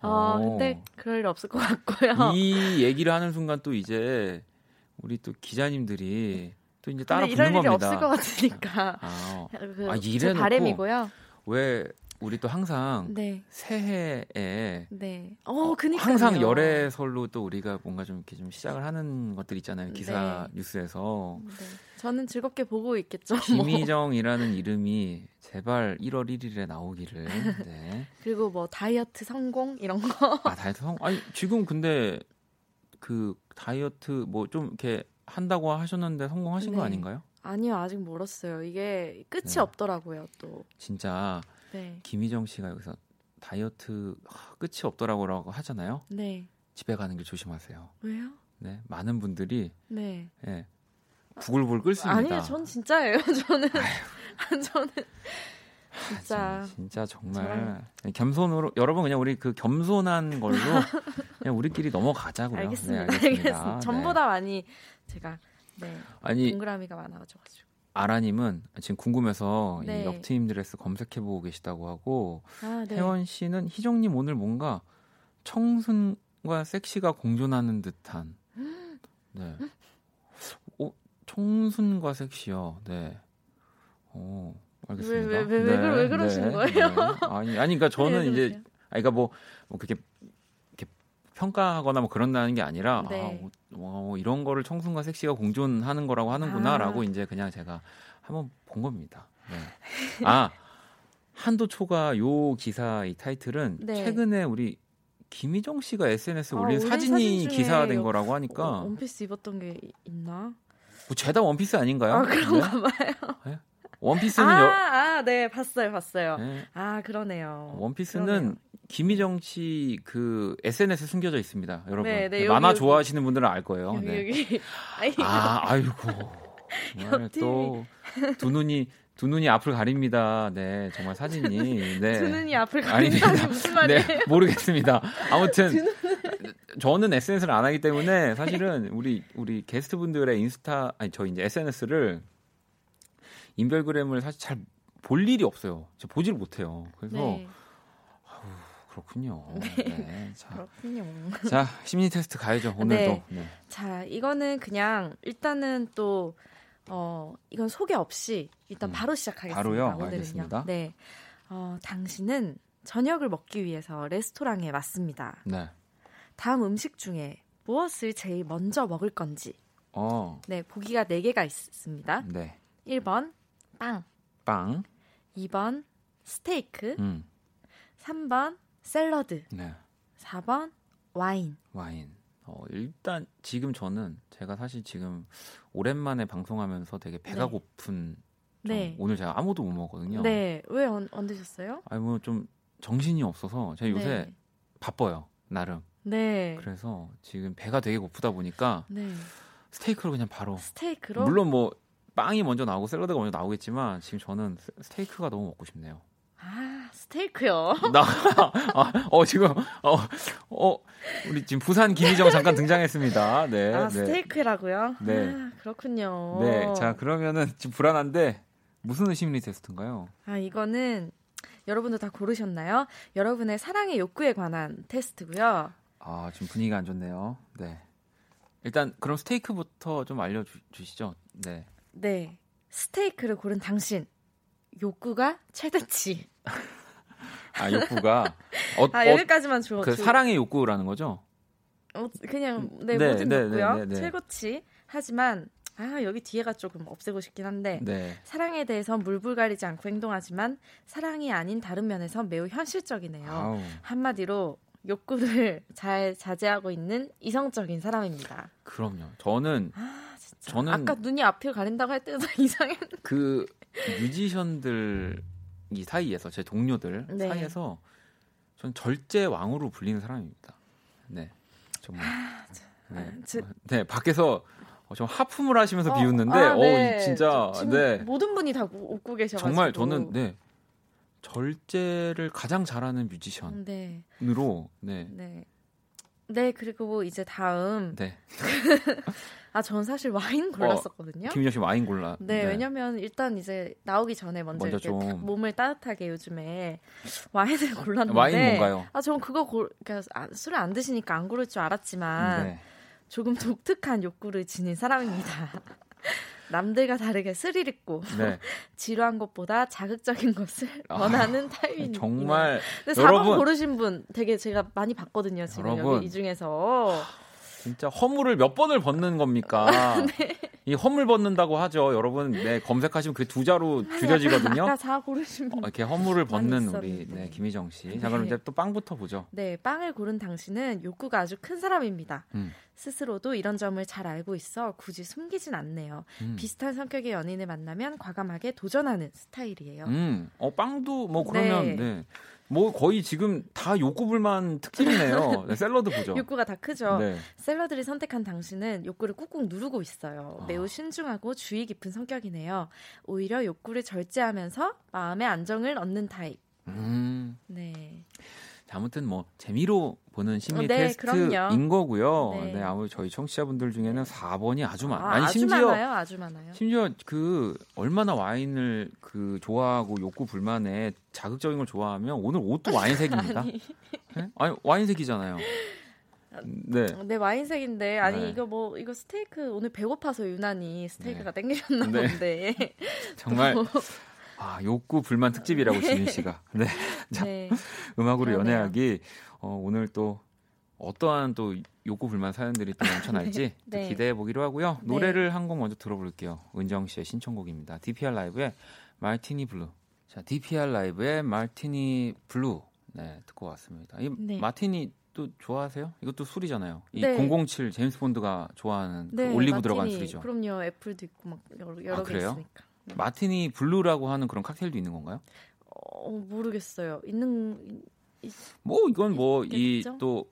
아 <laughs> 어. 근데 그럴 일 없을 것 같고요. 이 얘기를 하는 순간 또 이제 우리 또 기자님들이 또 이제 따라 근데 이럴 붙는 일이 겁니다. 없을 것 같으니까. 아, 그, 아, 제 이래놓고 바램이고요. 왜 우리 또 항상 네, 새해에 네. 어, 그니까 항상 열애설로 또 우리가 뭔가 좀 이렇게 좀 시작을 하는 것들 있잖아요. 기사 네. 뉴스에서 네. 저는 즐겁게 보고 있겠죠. 뭐. 김희정이라는 이름이 제발 1월 1일에 나오기를. <laughs> 네. 그리고 뭐 다이어트 성공 이런 거. 아 다이어트 성 아니 지금 근데 그 다이어트 뭐 좀 이렇게 한다고 하셨는데 성공하신 거 네. 아닌가요? 아니요, 아직 멀었어요. 이게 끝이 네. 없더라고요, 또. 진짜 네, 김희정 씨가 여기서 다이어트 하, 끝이 없더라고라고 하잖아요. 네. 집에 가는 길 조심하세요. 왜요? 네, 많은 분들이 네. 예, 부글부글 끓습니다. 아니요, 전 진짜예요. <laughs> 저는 <laughs> 저는 진짜 진- 진짜 정말 겸손으로 여러분 그냥 우리 그 겸손한 걸로 <laughs> 그냥 우리끼리 넘어가자고요. 알겠습니다. 네, 알겠습니다. 네. 전보다 많이 제가 네 아니 동그라미가 많아가지고 아라님은 지금 궁금해서 네. 이 역트임 드레스 검색해보고 계시다고 하고 아, 네. 혜원 씨는 희정님 오늘 뭔가 청순과 섹시가 공존하는 듯한 <gasps> 네. 어, 청순과 섹시요. 네. 어, 알겠습니다. 왜, 왜, 왜, 왜, 왜 그러시는 거예요? 아니, 아니, 그러니까 저는 왜 <laughs> 이제? 아니, 그러니까 뭐, 뭐 그렇게, 평가하거나 뭐 그런다는 게 아니라, 네. 아, 뭐, 뭐 이런 거를 청순과 섹시가 공존하는 거라고 하는구나라고 아. 이제 그냥 제가 한번 본 겁니다. 네. 아, 한도 초가 요 기사 이 타이틀은 네. 최근에 우리 김희정 씨가 SNS에 아, 올린 사진이 사진 중에 기사화된 거라고 하니까 어, 원피스 입었던 게 있나? 뭐 죄다 원피스 아닌가요? 아 그런가 네? 봐요. 원피스는 아, 여, 아, 네, 봤어요, 봤어요. 네. 아, 그러네요. 원피스는 그러네요. 김희정 씨 그 SNS에 숨겨져 있습니다, 여러분. 네, 네, 네, 만화 여기. 좋아하시는 분들은 알 거예요. 여기, 네. 여기. 아, 아이고. <laughs> 또두 눈이 두 눈이 앞을 가립니다. 네, 정말 사진이. <laughs> 네. 두 눈이 앞을 게 무슨 말이에요? 네, 모르겠습니다. 아무튼 <laughs> 저는 SNS를 안 하기 때문에 사실은 우리 우리 게스트분들의 인스타 아니 저 이제 SNS를 인별그램을 사실 잘 볼 일이 없어요. 제가 보지를 못해요. 그래서 네, 그렇군요. 네. 자, 그렇군요. 자, 심리 테스트 가야죠. 오늘도. 네. 자, 이거는 그냥 일단은 또 어, 이건 소개 없이 일단 음, 바로 시작하겠습니다. 바로요? 오늘은요. 알겠습니다. 네. 어, 당신은 저녁을 먹기 위해서 레스토랑에 왔습니다. 네. 다음 음식 중에 무엇을 제일 먼저 먹을 건지. 어. 네, 보기가 4개가 있습니다. 네. 1번 빵, 빵. 2번 스테이크, 음. 3번 샐러드, 네. 4번 와인. 와인. 어, 일단 지금 저는 제가 사실 지금 오랜만에 방송하면서 되게 배가 네. 고픈 좀 네. 오늘 제가 아무도 못 먹거든요. 네, 왜 안, 안 드셨어요? 아니 뭐 좀 정신이 없어서 제가 요새 네. 바빠요. 나름. 네. 그래서 지금 배가 되게 고프다 보니까 네. 스테이크로 그냥 바로 스테이크로 물론 뭐 빵이 먼저 나오고 샐러드가 먼저 나오겠지만 지금 저는 스- 스테이크가 너무 먹고 싶네요. 아, 스테이크요. <laughs> 나, 아, 어, 지금, 어, 어, 우리 지금 부산 김희정 잠깐 등장했습니다. 네. 아, 네. 스테이크라고요? 네. 아, 그렇군요. 네. 자, 그러면은 지금 불안한데, 무슨 심리 테스트인가요? 아, 이거는 여러분도 다 고르셨나요? 여러분의 사랑의 욕구에 관한 테스트고요. 아, 지금 분위기가 안 좋네요. 네. 일단, 그럼 스테이크부터 좀 알려주시죠. 네. 네. 스테이크를 고른 당신. 욕구가 최대치. 아, 욕구가, 어, 아, 어, 여기까지만 줘. 그 줘. 사랑의 욕구라는 거죠? 어, 그냥 네, 네, 모든 네, 욕구요. 네, 네, 네. 최고치. 하지만 아, 여기 뒤에가 조금 없애고 싶긴 한데 네. 사랑에 대해서 물불 가리지 않고 행동하지만 사랑이 아닌 다른 면에서 매우 현실적이네요. 아우, 한마디로 욕구를 <laughs> 잘 자제하고 있는 이성적인 사람입니다. 그럼요. 저는 아. 저는- 아까 눈이 앞을 가린다고 할 때도 <laughs> 이상했. 그 뮤지션들 이 사이에서 제 동료들 네. 사이에서 전 절제 왕으로 불리는 사람입니다. 네, 정말. 네, 아, 제- 네 밖에서 어, 좀 하품을 하시면서 어, 비웃는데, 아, 어, 네. 진짜, 지금 네, 모든 분이 다 웃고 계셔 가지고 정말 저는 네 절제를 가장 잘하는 뮤지션으로, 네, 네, 네, 네 그리고 이제 다음 네, <laughs> 아 전 사실 와인 골랐었거든요. 김민정 씨 와인 골라. 네, 왜냐면 일단 이제 나오기 전에 먼저, 먼저 좀- 딱 몸을 따뜻하게 요즘에 와인을 골랐는데 와인 뭔가요? 아, 전 그거 골, 그러니까 아, 술을 안 드시니까 안 고를 줄 알았지만 네. 조금 독특한 욕구를 지닌 사람입니다. <laughs> 남들과 다르게 스릴 있고 네. <laughs> 지루한 것보다 자극적인 것을 아, 원하는 타입입니다. 정말 근데 4번 여러분- 고르신 분 되게 제가 많이 봤거든요. 지금 여러분. 여기 이 중에서 진짜 허물을 몇 번을 벗는 겁니까? 네. 이 허물 벗는다고 하죠. 여러분, 네, 검색하시면 그 두 자로 줄여지거든요. 아까 4 고르신 분. 어, 이렇게 허물을 벗는 우리. 네, 김희정 씨. 자, 그럼 네. 이제 또 빵부터 보죠. 네, 빵을 고른 당신은 욕구가 아주 큰 사람입니다. 음. 스스로도 이런 점을 잘 알고 있어 굳이 숨기진 않네요. 음. 비슷한 성격의 연인을 만나면 과감하게 도전하는 스타일이에요. 음, 어 빵도 뭐 그러면 네. 네. 뭐 거의 지금 다 욕구불만 특집이네요. <laughs> 네, 샐러드 보죠. 욕구가 다 크죠. 네. 샐러들이 선택한 당신은 욕구를 꾹꾹 누르고 있어요. 아. 매우 신중하고 주의 깊은 성격이네요. 오히려 욕구를 절제하면서 마음의 안정을 얻는 타입. 음. 네. 자, 아무튼 뭐 재미로 보는 심리 어, 네, 테스트인 그럼요. 거고요. 네. 네. 아무 저희 청취자분들 중에는 4번이 아주 많. 아, 아니 아주 심지어 많아요. 아주 많아요. 심지어 그 얼마나 와인을 그 좋아하고 욕구 불만에 자극적인 걸 좋아하면 오늘 옷도 와인색입니다. <laughs> 아니. 네? 아니 와인색이잖아요. 네. 네 와인색인데 아니 네. 이거 뭐 이거 스테이크 오늘 배고파서 유난히 스테이크가 땡기셨나 네. 본데. <laughs> 정말 아, 욕구 불만 특집이라고 지민 씨가. 네. <laughs> 자, 네. 음악으로. 연애하기 어, 오늘 또 어떠한 또 욕구 불만 사연들이 또 넘쳐날지 <laughs> 또 네. 기대해 보기로 하고요. 네. 노래를 한 곡 먼저 들어볼게요. 은정 씨의 신청곡입니다. DPR 라이브의 말티니 블루. 자, DPR 라이브의 말티니 블루. 네, 듣고 왔습니다. 이 네. 마티니 또 좋아하세요? 이것도 술이잖아요. 이 네. 007 제임스 본드가 좋아하는 그 네, 올리브 들어간 마티니. 술이죠. 그럼요. apple도 있고 막 여러, 여러 아, 개 그래요? 있으니까. 네. Martini Blue라고 하는 그런 칵테일도 있는 건가요? 어, 모르겠어요. 있는 뭐 이건 뭐 이? 또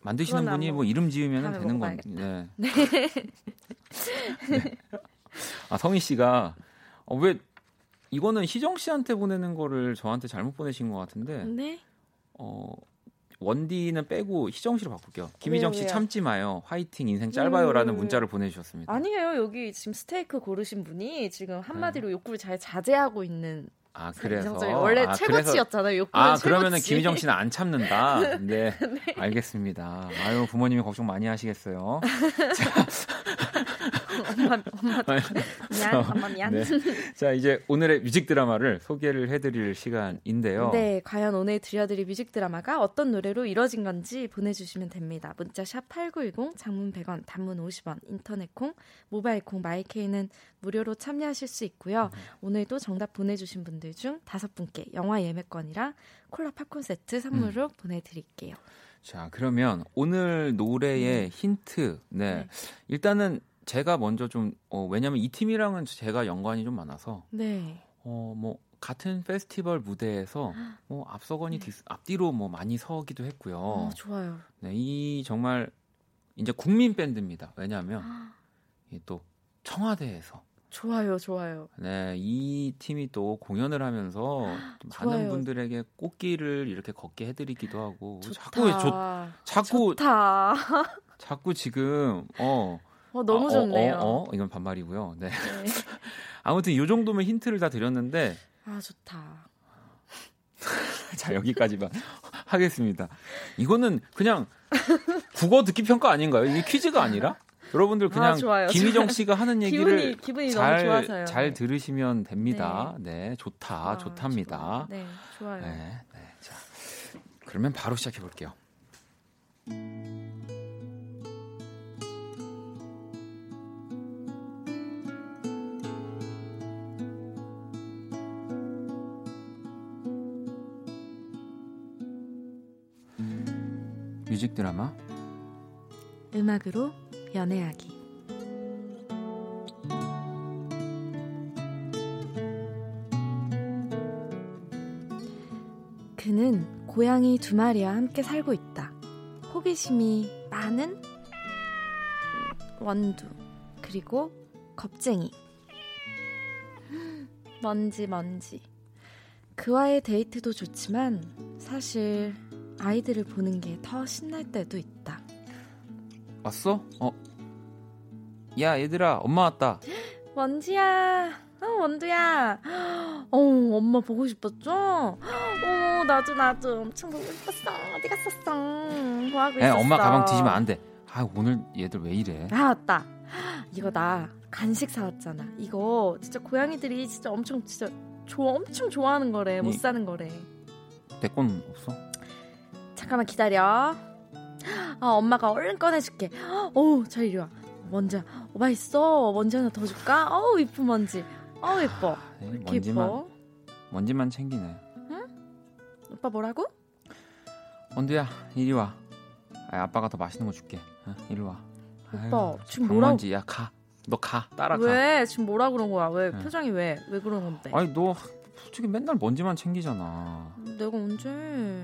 만드시는 분이 뭐뭐 이름 지으면 되는 건. 먹어봐야겠다. 네. <laughs> 네. 아 성희 씨가 어, 왜 이거는 희정 씨한테 보내는 거를 저한테 잘못 보내신 것 같은데 네. 어 원디는 빼고 희정 씨로 바꿀게요. 김희정 씨? 참지 마요. 화이팅 인생 짧아요라는 음. 문자를 보내주셨습니다. 아니에요. 여기 지금 스테이크 고르신 분이 지금 한마디로 욕구를 잘 자제하고 있는 아 네. 그래서 원래 아, 최고치였잖아요. 욕구는 아 그러면은 최고치. 김희정 씨는 안 참는다. <laughs> 네, 알겠습니다. 아유 부모님이 걱정 많이 하시겠어요. <laughs> 엄마 엄마 미안 엄마 미안. 네. 자 이제 오늘의 뮤직 드라마를 소개를 해드릴 시간인데요. 네, 과연 오늘 들려드릴 뮤직 드라마가 어떤 노래로 이뤄진 건지 보내주시면 됩니다. 문자 sharp #8910 장문 100원, 단문 50원, 인터넷 콩, 모바일 콩, 마이케이는 무료로 참여하실 수 있고요. 오늘도 정답 보내주신 분들 중 다섯 분께 영화 예매권이랑 콜라 팝콘 세트 선물로 음. 보내드릴게요. 자 그러면 오늘 노래의 힌트. 네. 네. 일단은 제가 먼저 좀 어, 왜냐면 이 팀이랑은 제가 연관이 좀 많아서 네, 어뭐 같은 페스티벌 무대에서 뭐 앞서거니 뒤, 앞뒤로 뭐 많이 서기도 했고요. 어, 좋아요. 네, 이 정말 이제 국민 밴드입니다. 왜냐하면 이또 청와대에서 좋아요, 좋아요. 네, 이 팀이 또 공연을 하면서 또 많은. 분들에게 꽃길을 이렇게 걷게 해드리기도 하고 좋다. 자꾸 좋 자꾸 좋다. 자꾸 지금 어 어, 너무 아, 어, 좋네요. 어, 어, 이건 반말이고요. 네. 네. <laughs> 아무튼 이 정도면 힌트를 다 드렸는데 아, 좋다. <laughs> 자 여기까지만 <laughs> 하겠습니다. 이거는 그냥 국어 듣기 평가 아닌가요? 이게 퀴즈가 아니라 여러분들 그냥 아, 좋아요. 김희정 씨가 하는 얘기를 기분이 기분이 잘. 잘 들으시면 됩니다. 네, 좋다, 아, 좋답니다. 좋아요. 네, 좋아요. 네, 네. 자, 그러면 바로 시작해 볼게요. 뮤직 드라마 음악으로 연애하기. 그는 고양이 두 마리와 함께 살고 있다. 호기심이 많은 원두 그리고 겁쟁이. <gasps> 먼지 먼지. 그와의 데이트도 좋지만 사실 아이들을 보는 게 더 신날 때도 있다. 왔어? 어, 야 얘들아, 엄마 왔다. <gasps> 원지야, 어, 원두야. <gasps> 어, 엄마 보고 싶었죠? <gasps> 어, 나도 나도 엄청 보고 싶었어. 어디 갔었어? 뭐 하고 야, 있었어? 엄마 가방 뒤지면 안 돼. 아 오늘 얘들 왜 이래? 아, 맞다. 이거 나 간식 사왔잖아. 이거 진짜 고양이들이 진짜 엄청 진짜 좋아, 엄청 좋아하는 거래. 못 이- 사는 거래. 내 건 없어? 잠깐만 기다려. 아, 엄마가 얼른 꺼내줄게. 어우, 잘 이리 와. 먼지, 오빠 있어. 먼지 하나 더 줄까? 어우, 이쁜 먼지. 어우, 예뻐. 왜 이렇게 먼지만 예뻐? 먼지만 챙기네. 오빠 뭐라고? 원두야 이리 와. 아, 아빠가 더 맛있는 거 줄게. 어, 이리 와. 오빠, 아유, 지금 뭐라고- 방먼지 야 가. 너 가. 따라가. 왜? 지금 뭐라 그런 거야? 왜? 응. 표정이 왜? 왜 그런 건데? 아니 너 솔직히 맨날 먼지만 챙기잖아. 음, 내가 언제?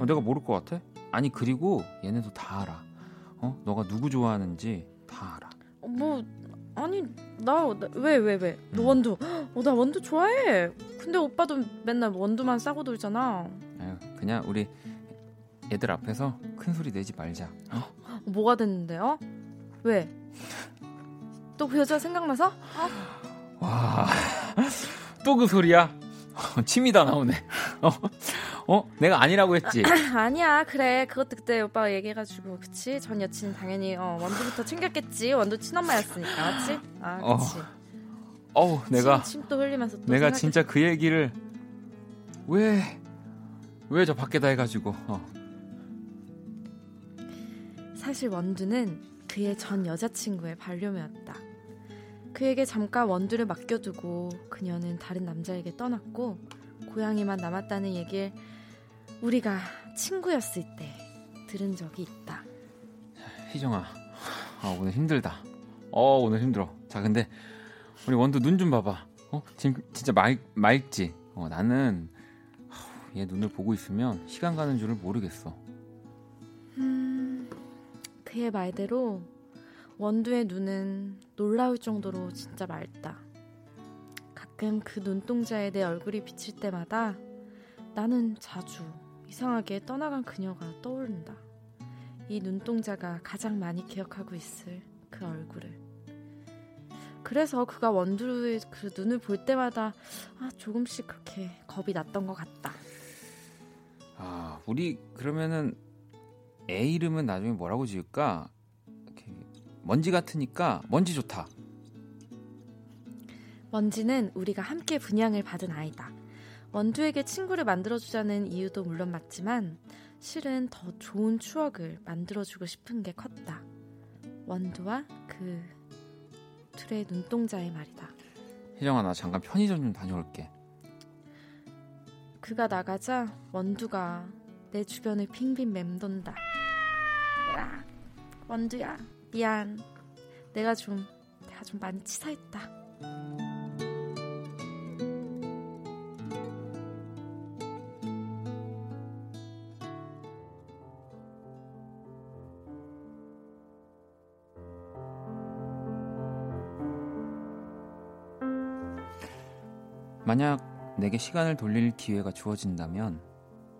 어, 내가 모를 것 같아? 아니 그리고 얘네도 다 알아. 어? 너가 누구 좋아하는지 다 알아. 어, 뭐 아니 나 왜 왜 왜? 너 음. 원두. 어, 나 원두 좋아해. 근데 오빠도 맨날 원두만 싸고 놀잖아. 아유, 그냥 우리 애들 앞에서 큰 소리 내지 말자. 어? 어, <gasps> 뭐가 됐는데요? 왜? 또 그 여자 생각나서? 와, 또 그 소리야? 침이 다 나오네. 어? 어? 내가 아니라고 했지. <clears throat> 아니야 그래 그것도 그때 오빠가 얘기해가지고 그치 전 여친 당연히 어, 원두부터 챙겼겠지 원두 친엄마였으니까 맞지? 아 어, 그치 어우, 내가 침또 흘리면서 또 내가. 진짜 그 얘기를 왜 왜 저 밖에다 해가지고 어. 사실 원두는 그의 전 여자친구의 반려묘였다. 그에게 잠깐 원두를 맡겨두고 그녀는 다른 남자에게 떠났고 고양이만 남았다는 얘기를 우리가 친구였을 때 들은 적이 있다. 희정아, 아, 오늘 힘들다. 어 오늘 힘들어. 자 근데 우리 원두 눈 좀 봐봐. 어 지금 진짜 맑 맑지. 어 나는 얘 눈을 보고 있으면 시간 가는 줄을 모르겠어. 음, 그의 말대로 원두의 눈은 놀라울 정도로 진짜 맑다. 가끔 그 눈동자에 내 얼굴이 비칠 때마다 나는 자주 이상하게 떠나간 그녀가 떠오른다. 이 눈동자가 가장 많이 기억하고 있을 그 얼굴을. 그래서 그가 원두의 그 눈을 볼 때마다 아, 조금씩 그렇게 겁이 났던 것 같다. 아 우리 그러면은 애 이름은 나중에 뭐라고 지을까? 먼지 같으니까 먼지 좋다. 원지는 우리가 함께 분양을 받은 아이다. 원두에게 친구를 만들어주자는 이유도 물론 맞지만 실은 더 좋은 추억을 만들어주고 싶은 게 컸다. 원두와 그 둘의 눈동자의 말이다. 희정아 나 잠깐 편의점 좀 다녀올게. 그가 나가자 원두가 내 주변을 빙빙 맴돈다. 야, 원두야, 미안. 내가 좀, 내가 좀 많이 치사했다. 만약 내게 시간을 돌릴 기회가 주어진다면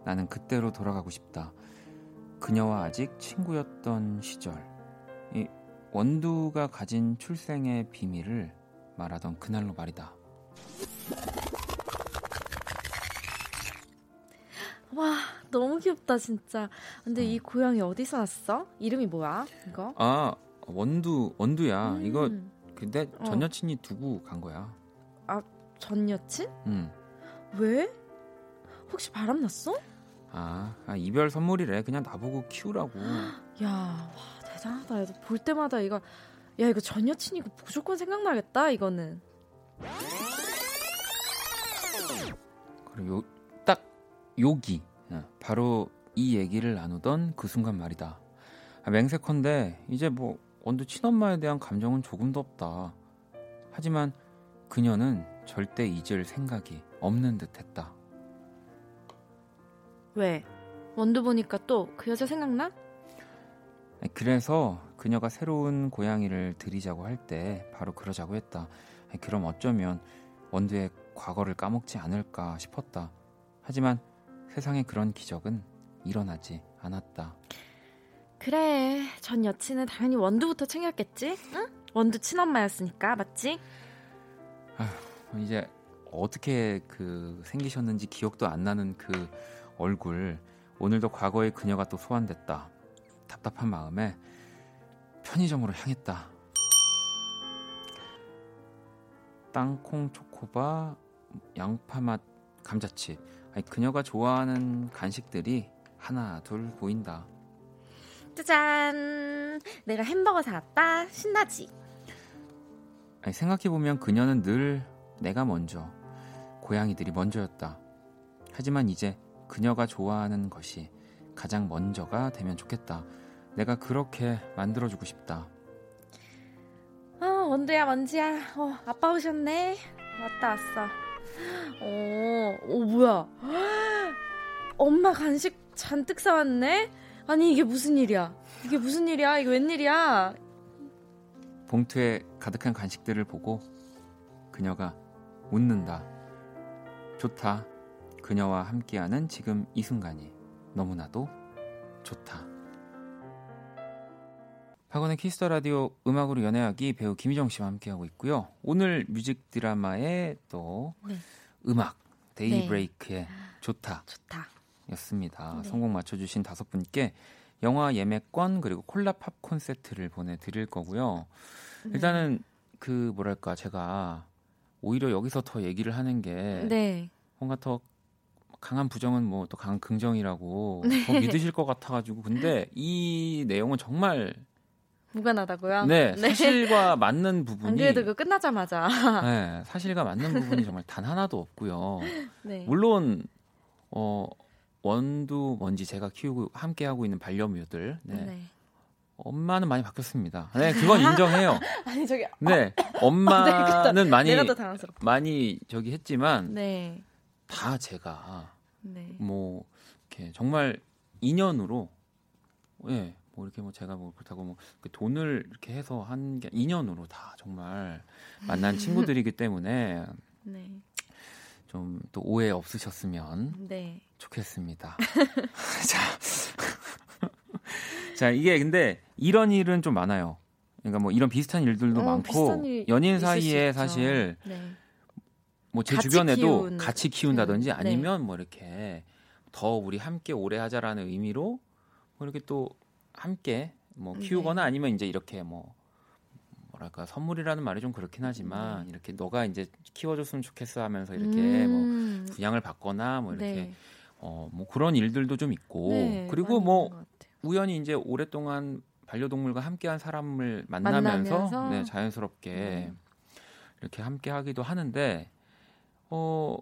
나는 그때로 돌아가고 싶다. 그녀와 아직 친구였던 시절. 이 원두가 가진 출생의 비밀을 말하던 그날로 말이다. 와, 너무 귀엽다 진짜. 근데 이 고양이 어디서 났어? 이름이 뭐야? 이거? 아 원두 원두야. 이거 음, 근데 어. 전 여친이 두고 간 거야. 전 여친? 음. 왜? 혹시 바람 났어? 아, 아, 이별 선물이래. 그냥 나보고 키우라고. <gasps> 야, 와 야, 볼 때마다 이거 야 이거 전 여친 이거 무조건 생각나겠다 이거는. 그리고 요, 딱 여기 어, 바로 이 얘기를 나누던 그 순간 말이다. 아, 맹세컨대 이제 뭐 원두 친엄마에 대한 감정은 조금도 없다. 하지만 그녀는 절대 잊을 생각이 없는 듯했다. 왜? 원두 보니까 또 그 여자 생각나? 그래서 그녀가 새로운 고양이를 들이자고 할 때 바로 그러자고 했다. 그럼 어쩌면 원두의 과거를 까먹지 않을까 싶었다. 하지만 세상에 그런 기적은 일어나지 않았다. 그래, 전 여친은 당연히 원두부터 챙겼겠지? 응? 원두 친엄마였으니까 맞지? 이제 어떻게 그 생기셨는지 기억도 안 나는 그 얼굴 오늘도 과거의 그녀가 또 소환됐다. 답답한 마음에 편의점으로 향했다. 땅콩 초코바 양파맛 감자칩. 아니, 그녀가 좋아하는 간식들이 하나 둘 보인다. 짜잔! 내가 햄버거 사왔다. 신나지? 아니, 생각해보면 그녀는 늘 내가 먼저, 고양이들이 먼저였다. 하지만 이제 그녀가 좋아하는 것이 가장 먼저가 되면 좋겠다. 내가 그렇게 만들어주고 싶다. 어, 원두야, 먼지야. 어, 아빠 오셨네. 왔다, 왔어. 어, 오, 뭐야. 엄마 간식 잔뜩 사왔네. 아니 이게 무슨 일이야? 이게 무슨 일이야? 이게 웬일이야? 봉투에 가득한 간식들을 보고 그녀가 웃는다. 좋다. 그녀와 함께하는 지금 이 순간이 너무나도 좋다. 박원의 Kiss the Radio 음악으로 연애하기 배우 김희정 씨와 함께하고 있고요. 오늘 뮤직 드라마의 또 네. 음악 네. 데이브레이크의 좋다. 좋다. 였습니다. 네. 성공 맞춰주신 다섯 분께 영화 예매권 그리고 콜라 팝콘 세트를 보내드릴 거고요. 네. 일단은 그 뭐랄까 제가 오히려 여기서 더 얘기를 하는 게 네. 뭔가 더 강한 부정은 뭐 또 강한 긍정이라고 네. 더 믿으실 것 같아가지고 근데 이 내용은 정말 무관하다고요? 네, 사실과 <laughs> 맞는 안 부분이 그래도 그 끝나자마자. 네, 사실과 맞는 <laughs> 부분이 정말 단 하나도 없고요. 네. 물론 어 원두 뭔지 제가 키우고 함께 하고 있는 반려묘들 네. 네. 엄마는 많이 바뀌었습니다. 네, 그건 인정해요. <laughs> 아니 저기 네, 엄마는 많이 내가 더 당황스럽다. 많이 저기 했지만 네. 다 제가 네. 뭐 이렇게 정말 인연으로 예, 뭐 이렇게 뭐 제가 뭐 그렇다고 뭐 그 돈을 이렇게 해서 한 게 인연으로 다 정말 만난 친구들이기 <laughs> 때문에 네. 좀 또 오해 없으셨으면 네. 좋겠습니다. <laughs> 자. <laughs> 자, 이게 근데 이런 일은 좀 많아요. 그러니까 뭐 이런 비슷한 일들도 어, 많고 비슷한 일 연인 사이에. 사실 네. 뭐제 같이 주변에도 키운- 같이 키운다든지 음, 네. 아니면 뭐 이렇게 더 우리 함께 오래 하자라는 의미로 뭐 이렇게 또 함께 뭐 네. 키우거나 아니면 이제 이렇게 뭐 뭐랄까 선물이라는 말이 좀 그렇긴 하지만 이렇게 너가 이제 키워줬으면 좋겠어 하면서 이렇게 뭐 네. 음, 분양을 받거나 뭐 이렇게 네. 어뭐 그런 일들도 좀 있고 네, 그리고 뭐. 우연히 이제 오랫동안 반려동물과 함께한 사람을 만나면서, 만나면서? 네, 자연스럽게 네. 이렇게 함께하기도 하는데 어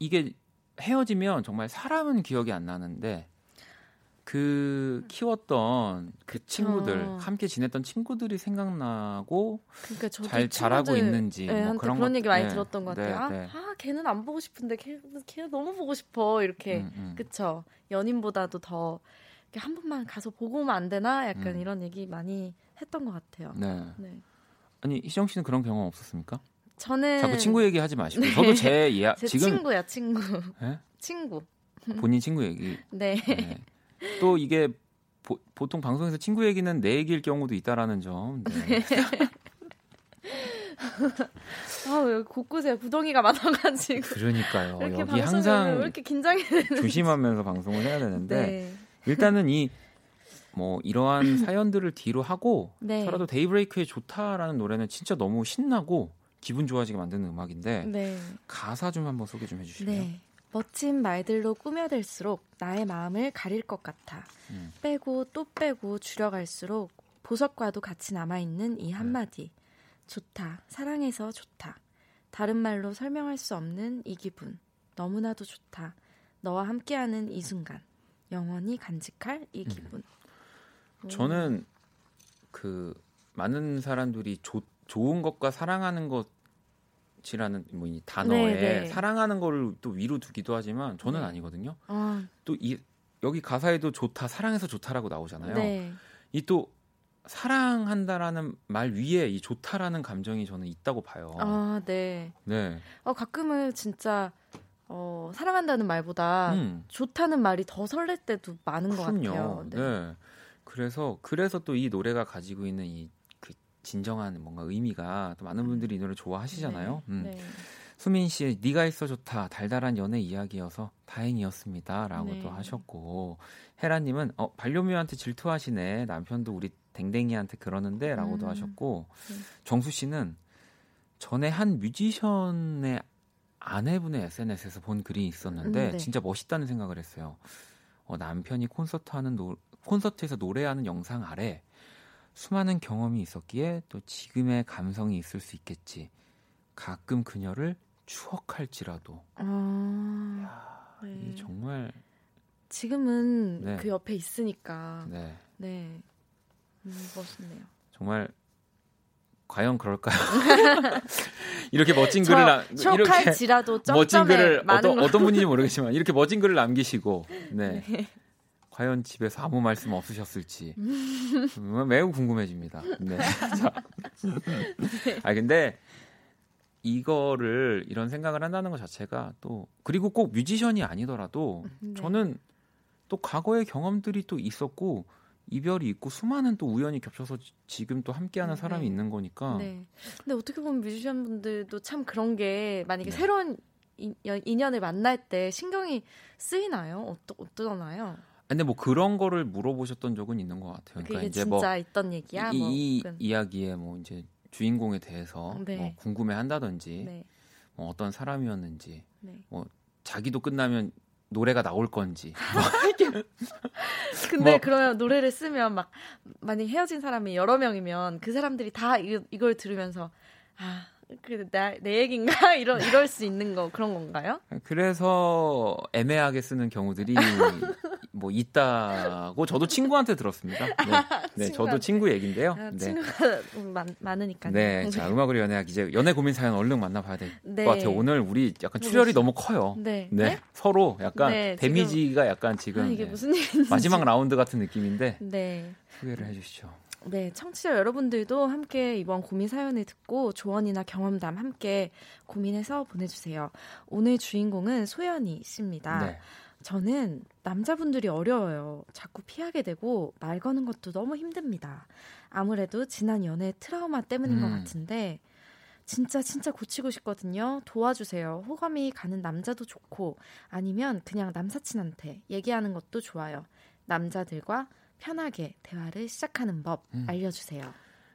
이게 헤어지면 정말 사람은 기억이 안 나는데 그 키웠던 그. 친구들 함께 지냈던 친구들이 생각나고 그러니까 잘 자라고 있는지 네, 뭐 그런 그런, 것- 얘기 많이 네, 들었던 것 네, 같아요. 네. 아, 아, 걔는 안 보고 싶은데 걔, 걔 너무 보고 싶어 이렇게. 음, 음. 그쵸. 연인보다도 더 한 번만 가서 보고 오면 안 되나? 약간 음. 이런 얘기 많이 했던 것 같아요. 네. 네. 아니 희정 씨는 그런 경험 없었습니까? 저는 자꾸 친구 얘기하지 마시고 네. 저도 제 이야 <laughs> 제 지금 친구야 친구. 예? 친구. 본인 친구 얘기 <laughs> 네. 네. 또 이게 보, 통 방송에서 친구 얘기는 내 얘기일 경우도 있다라는 점. 네. <laughs> 아, 왜 곳곳에 구덩이가 많아가지고. 그러니까요. 이렇게 여기 항상 이렇게 긴장이 조심하면서 방송을 해야 되는데 네. 일단은 이 <laughs> 뭐 이러한 사연들을 뒤로 하고 네. 저라도 데이브레이크의 좋다라는 노래는 진짜 너무 신나고 기분 좋아지게 만드는 음악인데 네. 가사 좀 한번 소개 좀 해주실래요? 네. 멋진 말들로 꾸며댈수록 나의 마음을 가릴 것 같아. 음. 빼고 또 빼고 줄여갈수록 보석과도 같이 남아있는 이 한마디. 좋다. 사랑해서 좋다. 다른 말로 설명할 수 없는 이 기분. 너무나도 좋다. 너와 함께하는 이 순간. 영원히 간직할 이 기분. 음. 저는 그 많은 사람들이 조, 좋은 것과 사랑하는 것 이라는 뭐 이 단어에 네, 네. 사랑하는 거를 또 위로 두기도 하지만 저는 네. 아니거든요. 아, 또이 여기 가사에도 좋다 사랑해서 좋다라고 나오잖아요. 네. 이또 사랑한다라는 말 위에 이 좋다라는 감정이 저는 있다고 봐요. 아, 네. 네. 어, 가끔은 진짜 어, 사랑한다는 말보다 음. 좋다는 말이 더 설렐 때도 많은 것 그럼요. 같아요. 네. 그래서 그래서 또 이 노래가 가지고 있는 이그 진정한 뭔가 의미가 또 많은 분들이 이 노래 좋아하시잖아요. 네. 음. 네. 수민 씨, 네가 있어 좋다. 달달한 연애 이야기여서 다행이었습니다라고 네. 또 하셨고 헤라 님은 어, 반려묘한테 질투하시네. 남편도 우리 댕댕이한테 그러는데라고도 음. 하셨고 네. 정수 씨는 전에 한 뮤지션의 아내분의 SNS에서 본 글이 있었는데 음, 네. 진짜 멋있다는 생각을 했어요. 어, 남편이 콘서트 하는 노, 콘서트에서 노래하는 영상 아래 수많은 경험이 있었기에 또 지금의 감성이 있을 수 있겠지. 가끔 그녀를 추억할지라도. 아, 네. 이게 정말 지금은 네. 그 옆에 있으니까 네 네 음, 멋있네요. 정말 과연 그럴까요? <laughs> 이렇게 멋진 글을 남, 저 이렇게 멋진 글을 어떤, 거. 어떤 분인지 모르겠지만 이렇게 멋진 글을 남기시고 네. <laughs> 과연 집에서 아무 말씀 없으셨을지 음, <laughs> 매우 궁금해집니다. 네. <laughs> 자. 아 근데 이거를 이런 생각을 한다는 것 자체가 또 그리고 꼭 뮤지션이 아니더라도 네. 저는 또 과거의 경험들이 또 있었고 이별이 있고 수많은 또 우연이 겹쳐서 지- 지금 또 함께하는 네. 사람이 있는 거니까 네. 근데 어떻게 보면 뮤지션 분들도 참 그런 게 만약에 네. 새로운 인- 연- 인연을 만날 때 신경이 쓰이나요? 어떠, 어떠나요? 근데 뭐 그런 거를 물어보셨던 적은 있는 것 같아요. 그러니까 이제 진짜 뭐 있던 얘기야? 이, 뭐, 이 이야기에 뭐 이제 주인공에 대해서 네. 뭐 궁금해한다든지 네. 뭐 어떤 사람이었는지 네. 자기도 끝나면 노래가 나올 건지 <laughs> 근데 뭐- 그러면 노래를 쓰면 막 만약 헤어진 사람이 여러 명이면 그 사람들이 다 이, 이걸 들으면서 아, 그내 내 얘긴가 <laughs> 이런 이럴 수 있는 거 그런 건가요? 그래서 애매하게 쓰는 경우들이 <laughs> 뭐 있다고 저도 친구한테 들었습니다. 네, 네 저도. 친구 얘긴데요. 아, 네. 친구가 많, 많으니까요. 네, 자 음악으로 연애하기 이제 연애 고민 사연 얼른 만나봐야 될것 네. 같아요. 오늘 우리 약간 출혈이 너무 커요. 네. 네, 서로 약간 네, 데미지가 약간 지금 아, 이게 네, 무슨 일인지 마지막 라운드 같은 느낌인데 네. 소개를 해주시죠. 네, 청취자 여러분들도 함께 이번 고민 사연을 듣고 조언이나 경험담 함께 고민해서 보내주세요. 오늘 주인공은 소연이 씨입니다. 네. 저는 남자분들이 어려워요. 자꾸 피하게 되고 말 거는 것도 너무 힘듭니다. 아무래도 지난 연애 트라우마 때문인 것 음. 같은데 진짜 진짜 고치고 싶거든요. 도와주세요. 호감이 가는 남자도 좋고 아니면 그냥 남사친한테 얘기하는 것도 좋아요. 남자들과 편하게 대화를 시작하는 법 음. 알려주세요.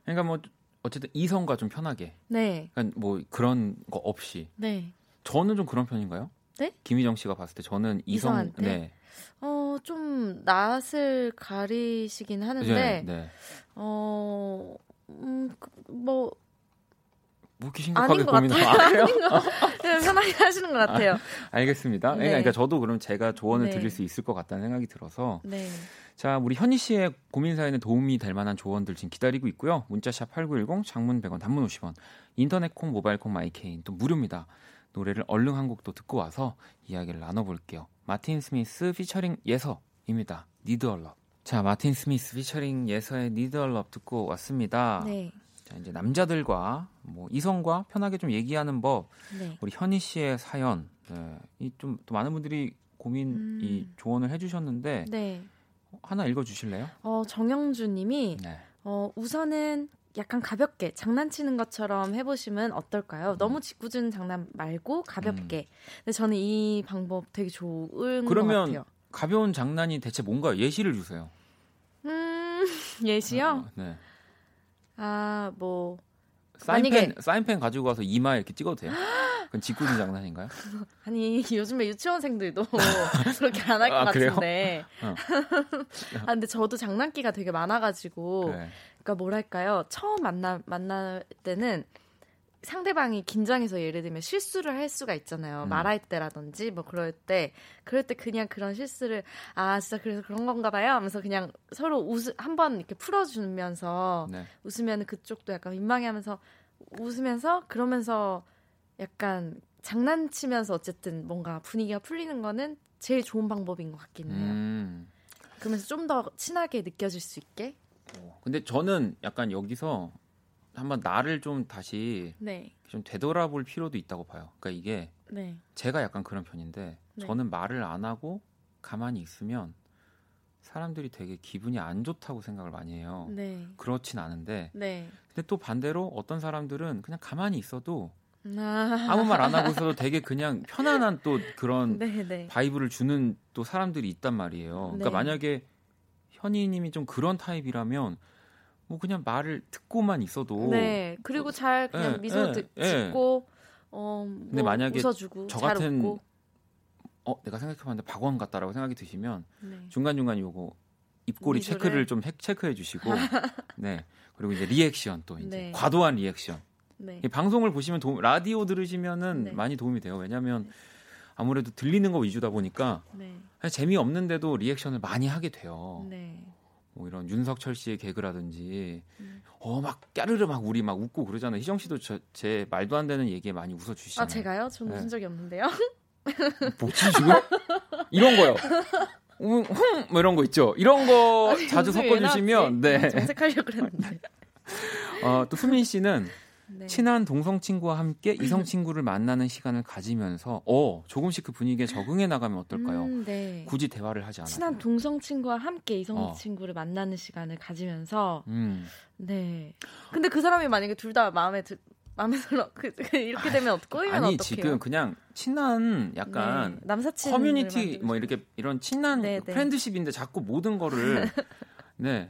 그러니까 뭐 어쨌든 이성과 좀 편하게, 네, 그러니까 뭐 그런 거 없이. 네. 저는 좀 그런 편인가요? 네? 김희정 씨가 봤을 때 저는 이성, 이성한테? 네, 어, 좀 낯을 가리시긴 하는데 네, 네. 어, 음, 그, 뭐뭐 이렇게 심각하게 고민을. 아, 것 네, 편하게 하시는 것 같아요. 알겠습니다. 네. 그러니까 저도 그럼 제가 조언을 네. 드릴 수 있을 것 같다는 생각이 들어서 네, 자 우리 현희 씨의 고민 사연에 도움이 될 만한 조언들 지금 기다리고 있고요. 문자샵 #8910 장문 100원, 단문 50원, 인터넷 콩, 모바일 콩, 마이 K는 또 무료입니다. 노래를 얼른 한 곡도 듣고 와서 이야기를 나눠볼게요. 마틴 스미스 피처링 예서입니다. A Love. 자 마틴 스미스 피처링 예서의 a Love 듣고 왔습니다. 네, 자 이제 남자들과 뭐 이성과 편하게 좀 얘기하는 법 네. 우리 현희 씨의 사연 네, 이좀 또 많은 분들이 고민 음. 이 조언을 해 주셨는데 네. 하나 읽어 주실래요? 어, 정영주 님이 네. 어, 우선은 약간 가볍게 장난치는 것처럼 해보시면 어떨까요? 음. 너무 짓궂은 장난 말고 가볍게. 근데 저는 이 방법 되게 좋은 것 그러면 같아요. 가벼운 장난이 대체 뭔가요? 예시를 주세요. 음, <laughs> 예시요? 어, 네. 아, 뭐 사인펜 만약에- 사인펜 가지고 가서 이마에 이렇게 찍어도 돼요? <gasps> 그건 짓궂은 장난인가요? <laughs> 아니 요즘에 유치원생들도 <laughs> 그렇게 안 할것 아, 그래요? 같은데. 어. <laughs> 아 근데 저도 장난기가 되게 많아가지고, 네. 그러니까 뭐랄까요, 처음 만나 만날 때는 상대방이 긴장해서 예를 들면 실수를 할 수가 있잖아요. 음. 말할 때라든지 뭐 그럴 때, 그럴 때 그냥 그런 실수를 아 진짜 그래서 그런 건가 봐요 하면서 그냥 서로 웃 한번 이렇게 풀어 주면서 네. 웃으면 그쪽도 약간 민망해 하면서 웃으면서 그러면서 약간 장난치면서 어쨌든 뭔가 분위기가 풀리는 거는 제일 좋은 방법인 것 같기는 해요. 음. 그러면서 좀 더 친하게 느껴질 수 있게. 어, 근데 저는 약간 여기서 한번 나를 좀 다시 네, 좀 되돌아볼 필요도 있다고 봐요. 그러니까 이게 네, 제가 약간 그런 편인데 네. 저는 말을 안 하고 가만히 있으면 사람들이 되게 기분이 안 좋다고 생각을 많이 해요. 네, 그렇진 않은데 네. 근데 또 반대로 어떤 사람들은 그냥 가만히 있어도 아, 아무 말 안 하고 있어도 되게 그냥 편안한 또 그런 네, 네, 바이브를 주는 또 사람들이 있단 말이에요. 그러니까 네. 만약에 현희님이 좀 그런 타입이라면 뭐 그냥 말을 듣고만 있어도 네. 그리고 잘 그냥 예, 미소 예, 듣- 예. 짓고, 어, 뭐 근데 만약에 웃어주고 저잘 같은 웃고. 어 내가 생각해봤는데 박원 같다라고 생각이 드시면 네. 중간 중간 요거 입꼬리 미소를. 체크를 좀 해- 체크해 주시고 <laughs> 네 그리고 이제 리액션 또 이제 네. 과도한 리액션 네. 이 방송을 보시면 도움, 라디오 들으시면은 네. 많이 도움이 돼요 왜냐하면 아무래도 들리는 거 위주다 보니까 네. 재미 없는데도 리액션을 많이 하게 돼요 네. 뭐 이런 윤석철 씨의 개그라든지 음. 어막 까르르 막 우리 막 웃고 그러잖아요. 희정 씨도 저, 제 말도 안 되는 얘기에 많이 웃어 주시잖아요. 아 제가요? 전 네. 웃은 적이 없는데요. <laughs> 뭐지 지금? 이런 거요. 음, 흥, 뭐 이런 거 있죠. 이런 거 자주 웃음이 왜 섞어 주시면 나왔지? 네. 정색하려고 그랬는데. 어, 또 수민 씨는 네. 친한 동성 친구와 함께 이성 친구를 만나는 시간을 가지면서 어 조금씩 그 분위기에 적응해 나가면 어떨까요? 음, 네. 굳이 대화를 하지 않아도. 친한 동성 친구와 함께 이성 어. 친구를 만나는 시간을 가지면서 음. 네. 근데 그 사람이 만약에 둘 다 마음에 들 마음에 들어 그, 그 이렇게 되면 어떡 꼬이면 아니 어떡해요? 지금 그냥 친한 약간 네, 남사친 커뮤니티 뭐 이렇게 이런 친한 네, 네. 프렌드십인데 자꾸 모든 거를 <laughs> 네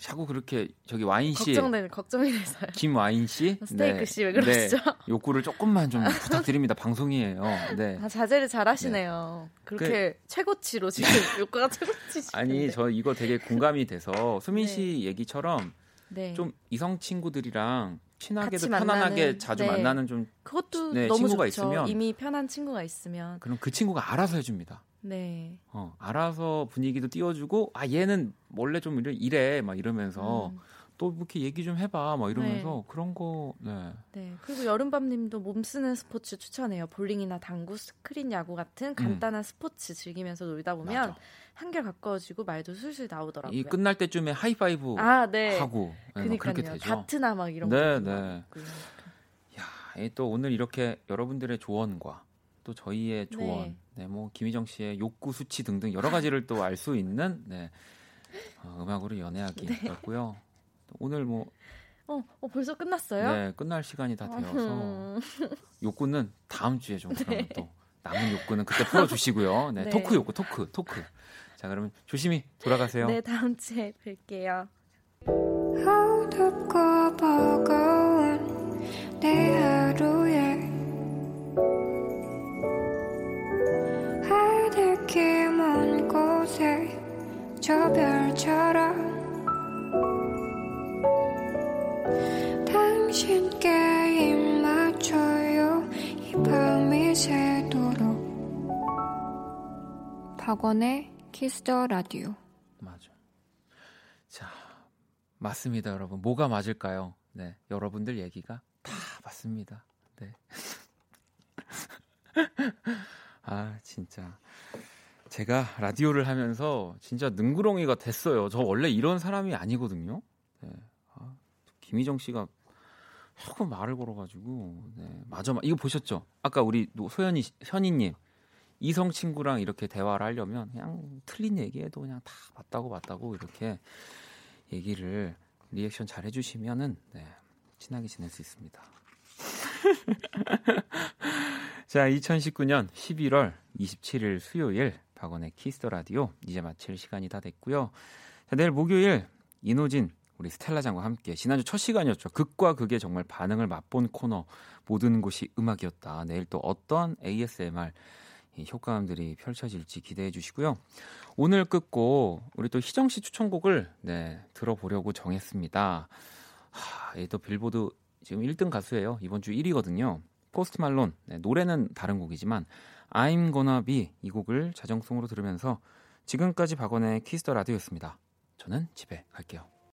자꾸 그렇게 저기 와인 씨 걱정되는 걱정이 돼서요. 김와인 씨 <laughs> 스테이크 씨왜 그러시죠? 네, 욕구를 조금만 좀 부탁드립니다 방송이에요 네 아, 자제를 잘하시네요. 그렇게 최고치로 <laughs> 지금 효과가 최고치시. 아니 저 이거 되게 공감이 돼서 수민 네. 씨 얘기처럼 네. 좀 이성 친구들이랑 친하게도 편안하게 만나는, 자주 네. 만나는 좀 그것도 네, 너무 친구가 좋죠. 있으면 이미 편한 친구가 있으면 그럼 그 친구가 알아서 해줍니다. 네. 어, 알아서 분위기도 띄워주고 아 얘는 원래 좀 이래, 이래 막 이러면서 음, 또 이렇게 얘기 좀 해봐 막 이러면서 그런 거 네. 네. 그리고 여름밤님도 몸 쓰는 스포츠 추천해요. 볼링이나 당구, 스크린 야구 같은 간단한 스포츠 즐기면서 놀다 보면 음. 맞아. 한결 가까워지고 말도 술술 나오더라고요. 이 끝날 때쯤에 하이파이브 아, 네. 하고 네, 막 그렇게. 되죠. 다트나 막 이런 네, 거. 네. 야, 이또 오늘 이렇게 여러분들의 조언과 또 저희의 조언, 네. 네, 뭐 김희정 씨의 욕구 수치 등등 여러 가지를 또 알 수 있는 네, 어, 음악으로 연애하기였고요. 또 오늘 뭐 어, 어, 벌써 끝났어요? 네, 끝날 시간이 다 되어서 음, 욕구는 다음 주에 좀 그러면 또 남은 욕구는 그때 풀어주시고요. 네, 네. 토크 욕구, 토크, 토크. 자, 그러면 조심히 돌아가세요. 네, 다음 주에 뵐게요. 어둡고 버거운 내 저 별처럼 당신께 입 맞춰요 이 밤이 새도록 박원의 Kiss the Radio 맞아. 자, 맞습니다, 여러분. 뭐가 맞을까요? 네, 여러분들 얘기가 다 맞습니다. 네. <laughs> 아, 진짜. 제가 라디오를 하면서 진짜 능구렁이가 됐어요. 저 원래 이런 사람이 아니거든요. 네. 아, 김희정 씨가 자꾸 말을 걸어가지고, 네. 맞아, 이거 보셨죠? 아까 우리 노- 소연이, 현이님. 이성 친구랑 이렇게 대화를 하려면 그냥 틀린 얘기해도 그냥 다 맞다고 맞다고 이렇게 얘기를 리액션 잘 해주시면은 네, 친하게 지낼 수 있습니다. <laughs> 자, 2019년 11월 27일 수요일 박원의 Kiss the Radio 이제 마칠 시간이 다 됐고요. 자, 내일 목요일 이노진 우리 스텔라 장과 함께 지난주 첫 시간이었죠. 극과 극의 정말 반응을 맛본 코너 모든 곳이 음악이었다. 내일 또 어떠한 ASMR 이 효과음들이 펼쳐질지 기대해 주시고요. 오늘 끝곡 우리 또 희정 씨 추천곡을 네, 들어보려고 정했습니다. 하, 얘또 빌보드 지금 1등 가수예요. 이번 주 1위거든요. 포스트 말론 네, 노래는 다른 곡이지만 I'm Gonna Be 이 곡을 자정송으로 들으면서 지금까지 박원의 Kiss the Radio였습니다. 저는 집에 갈게요.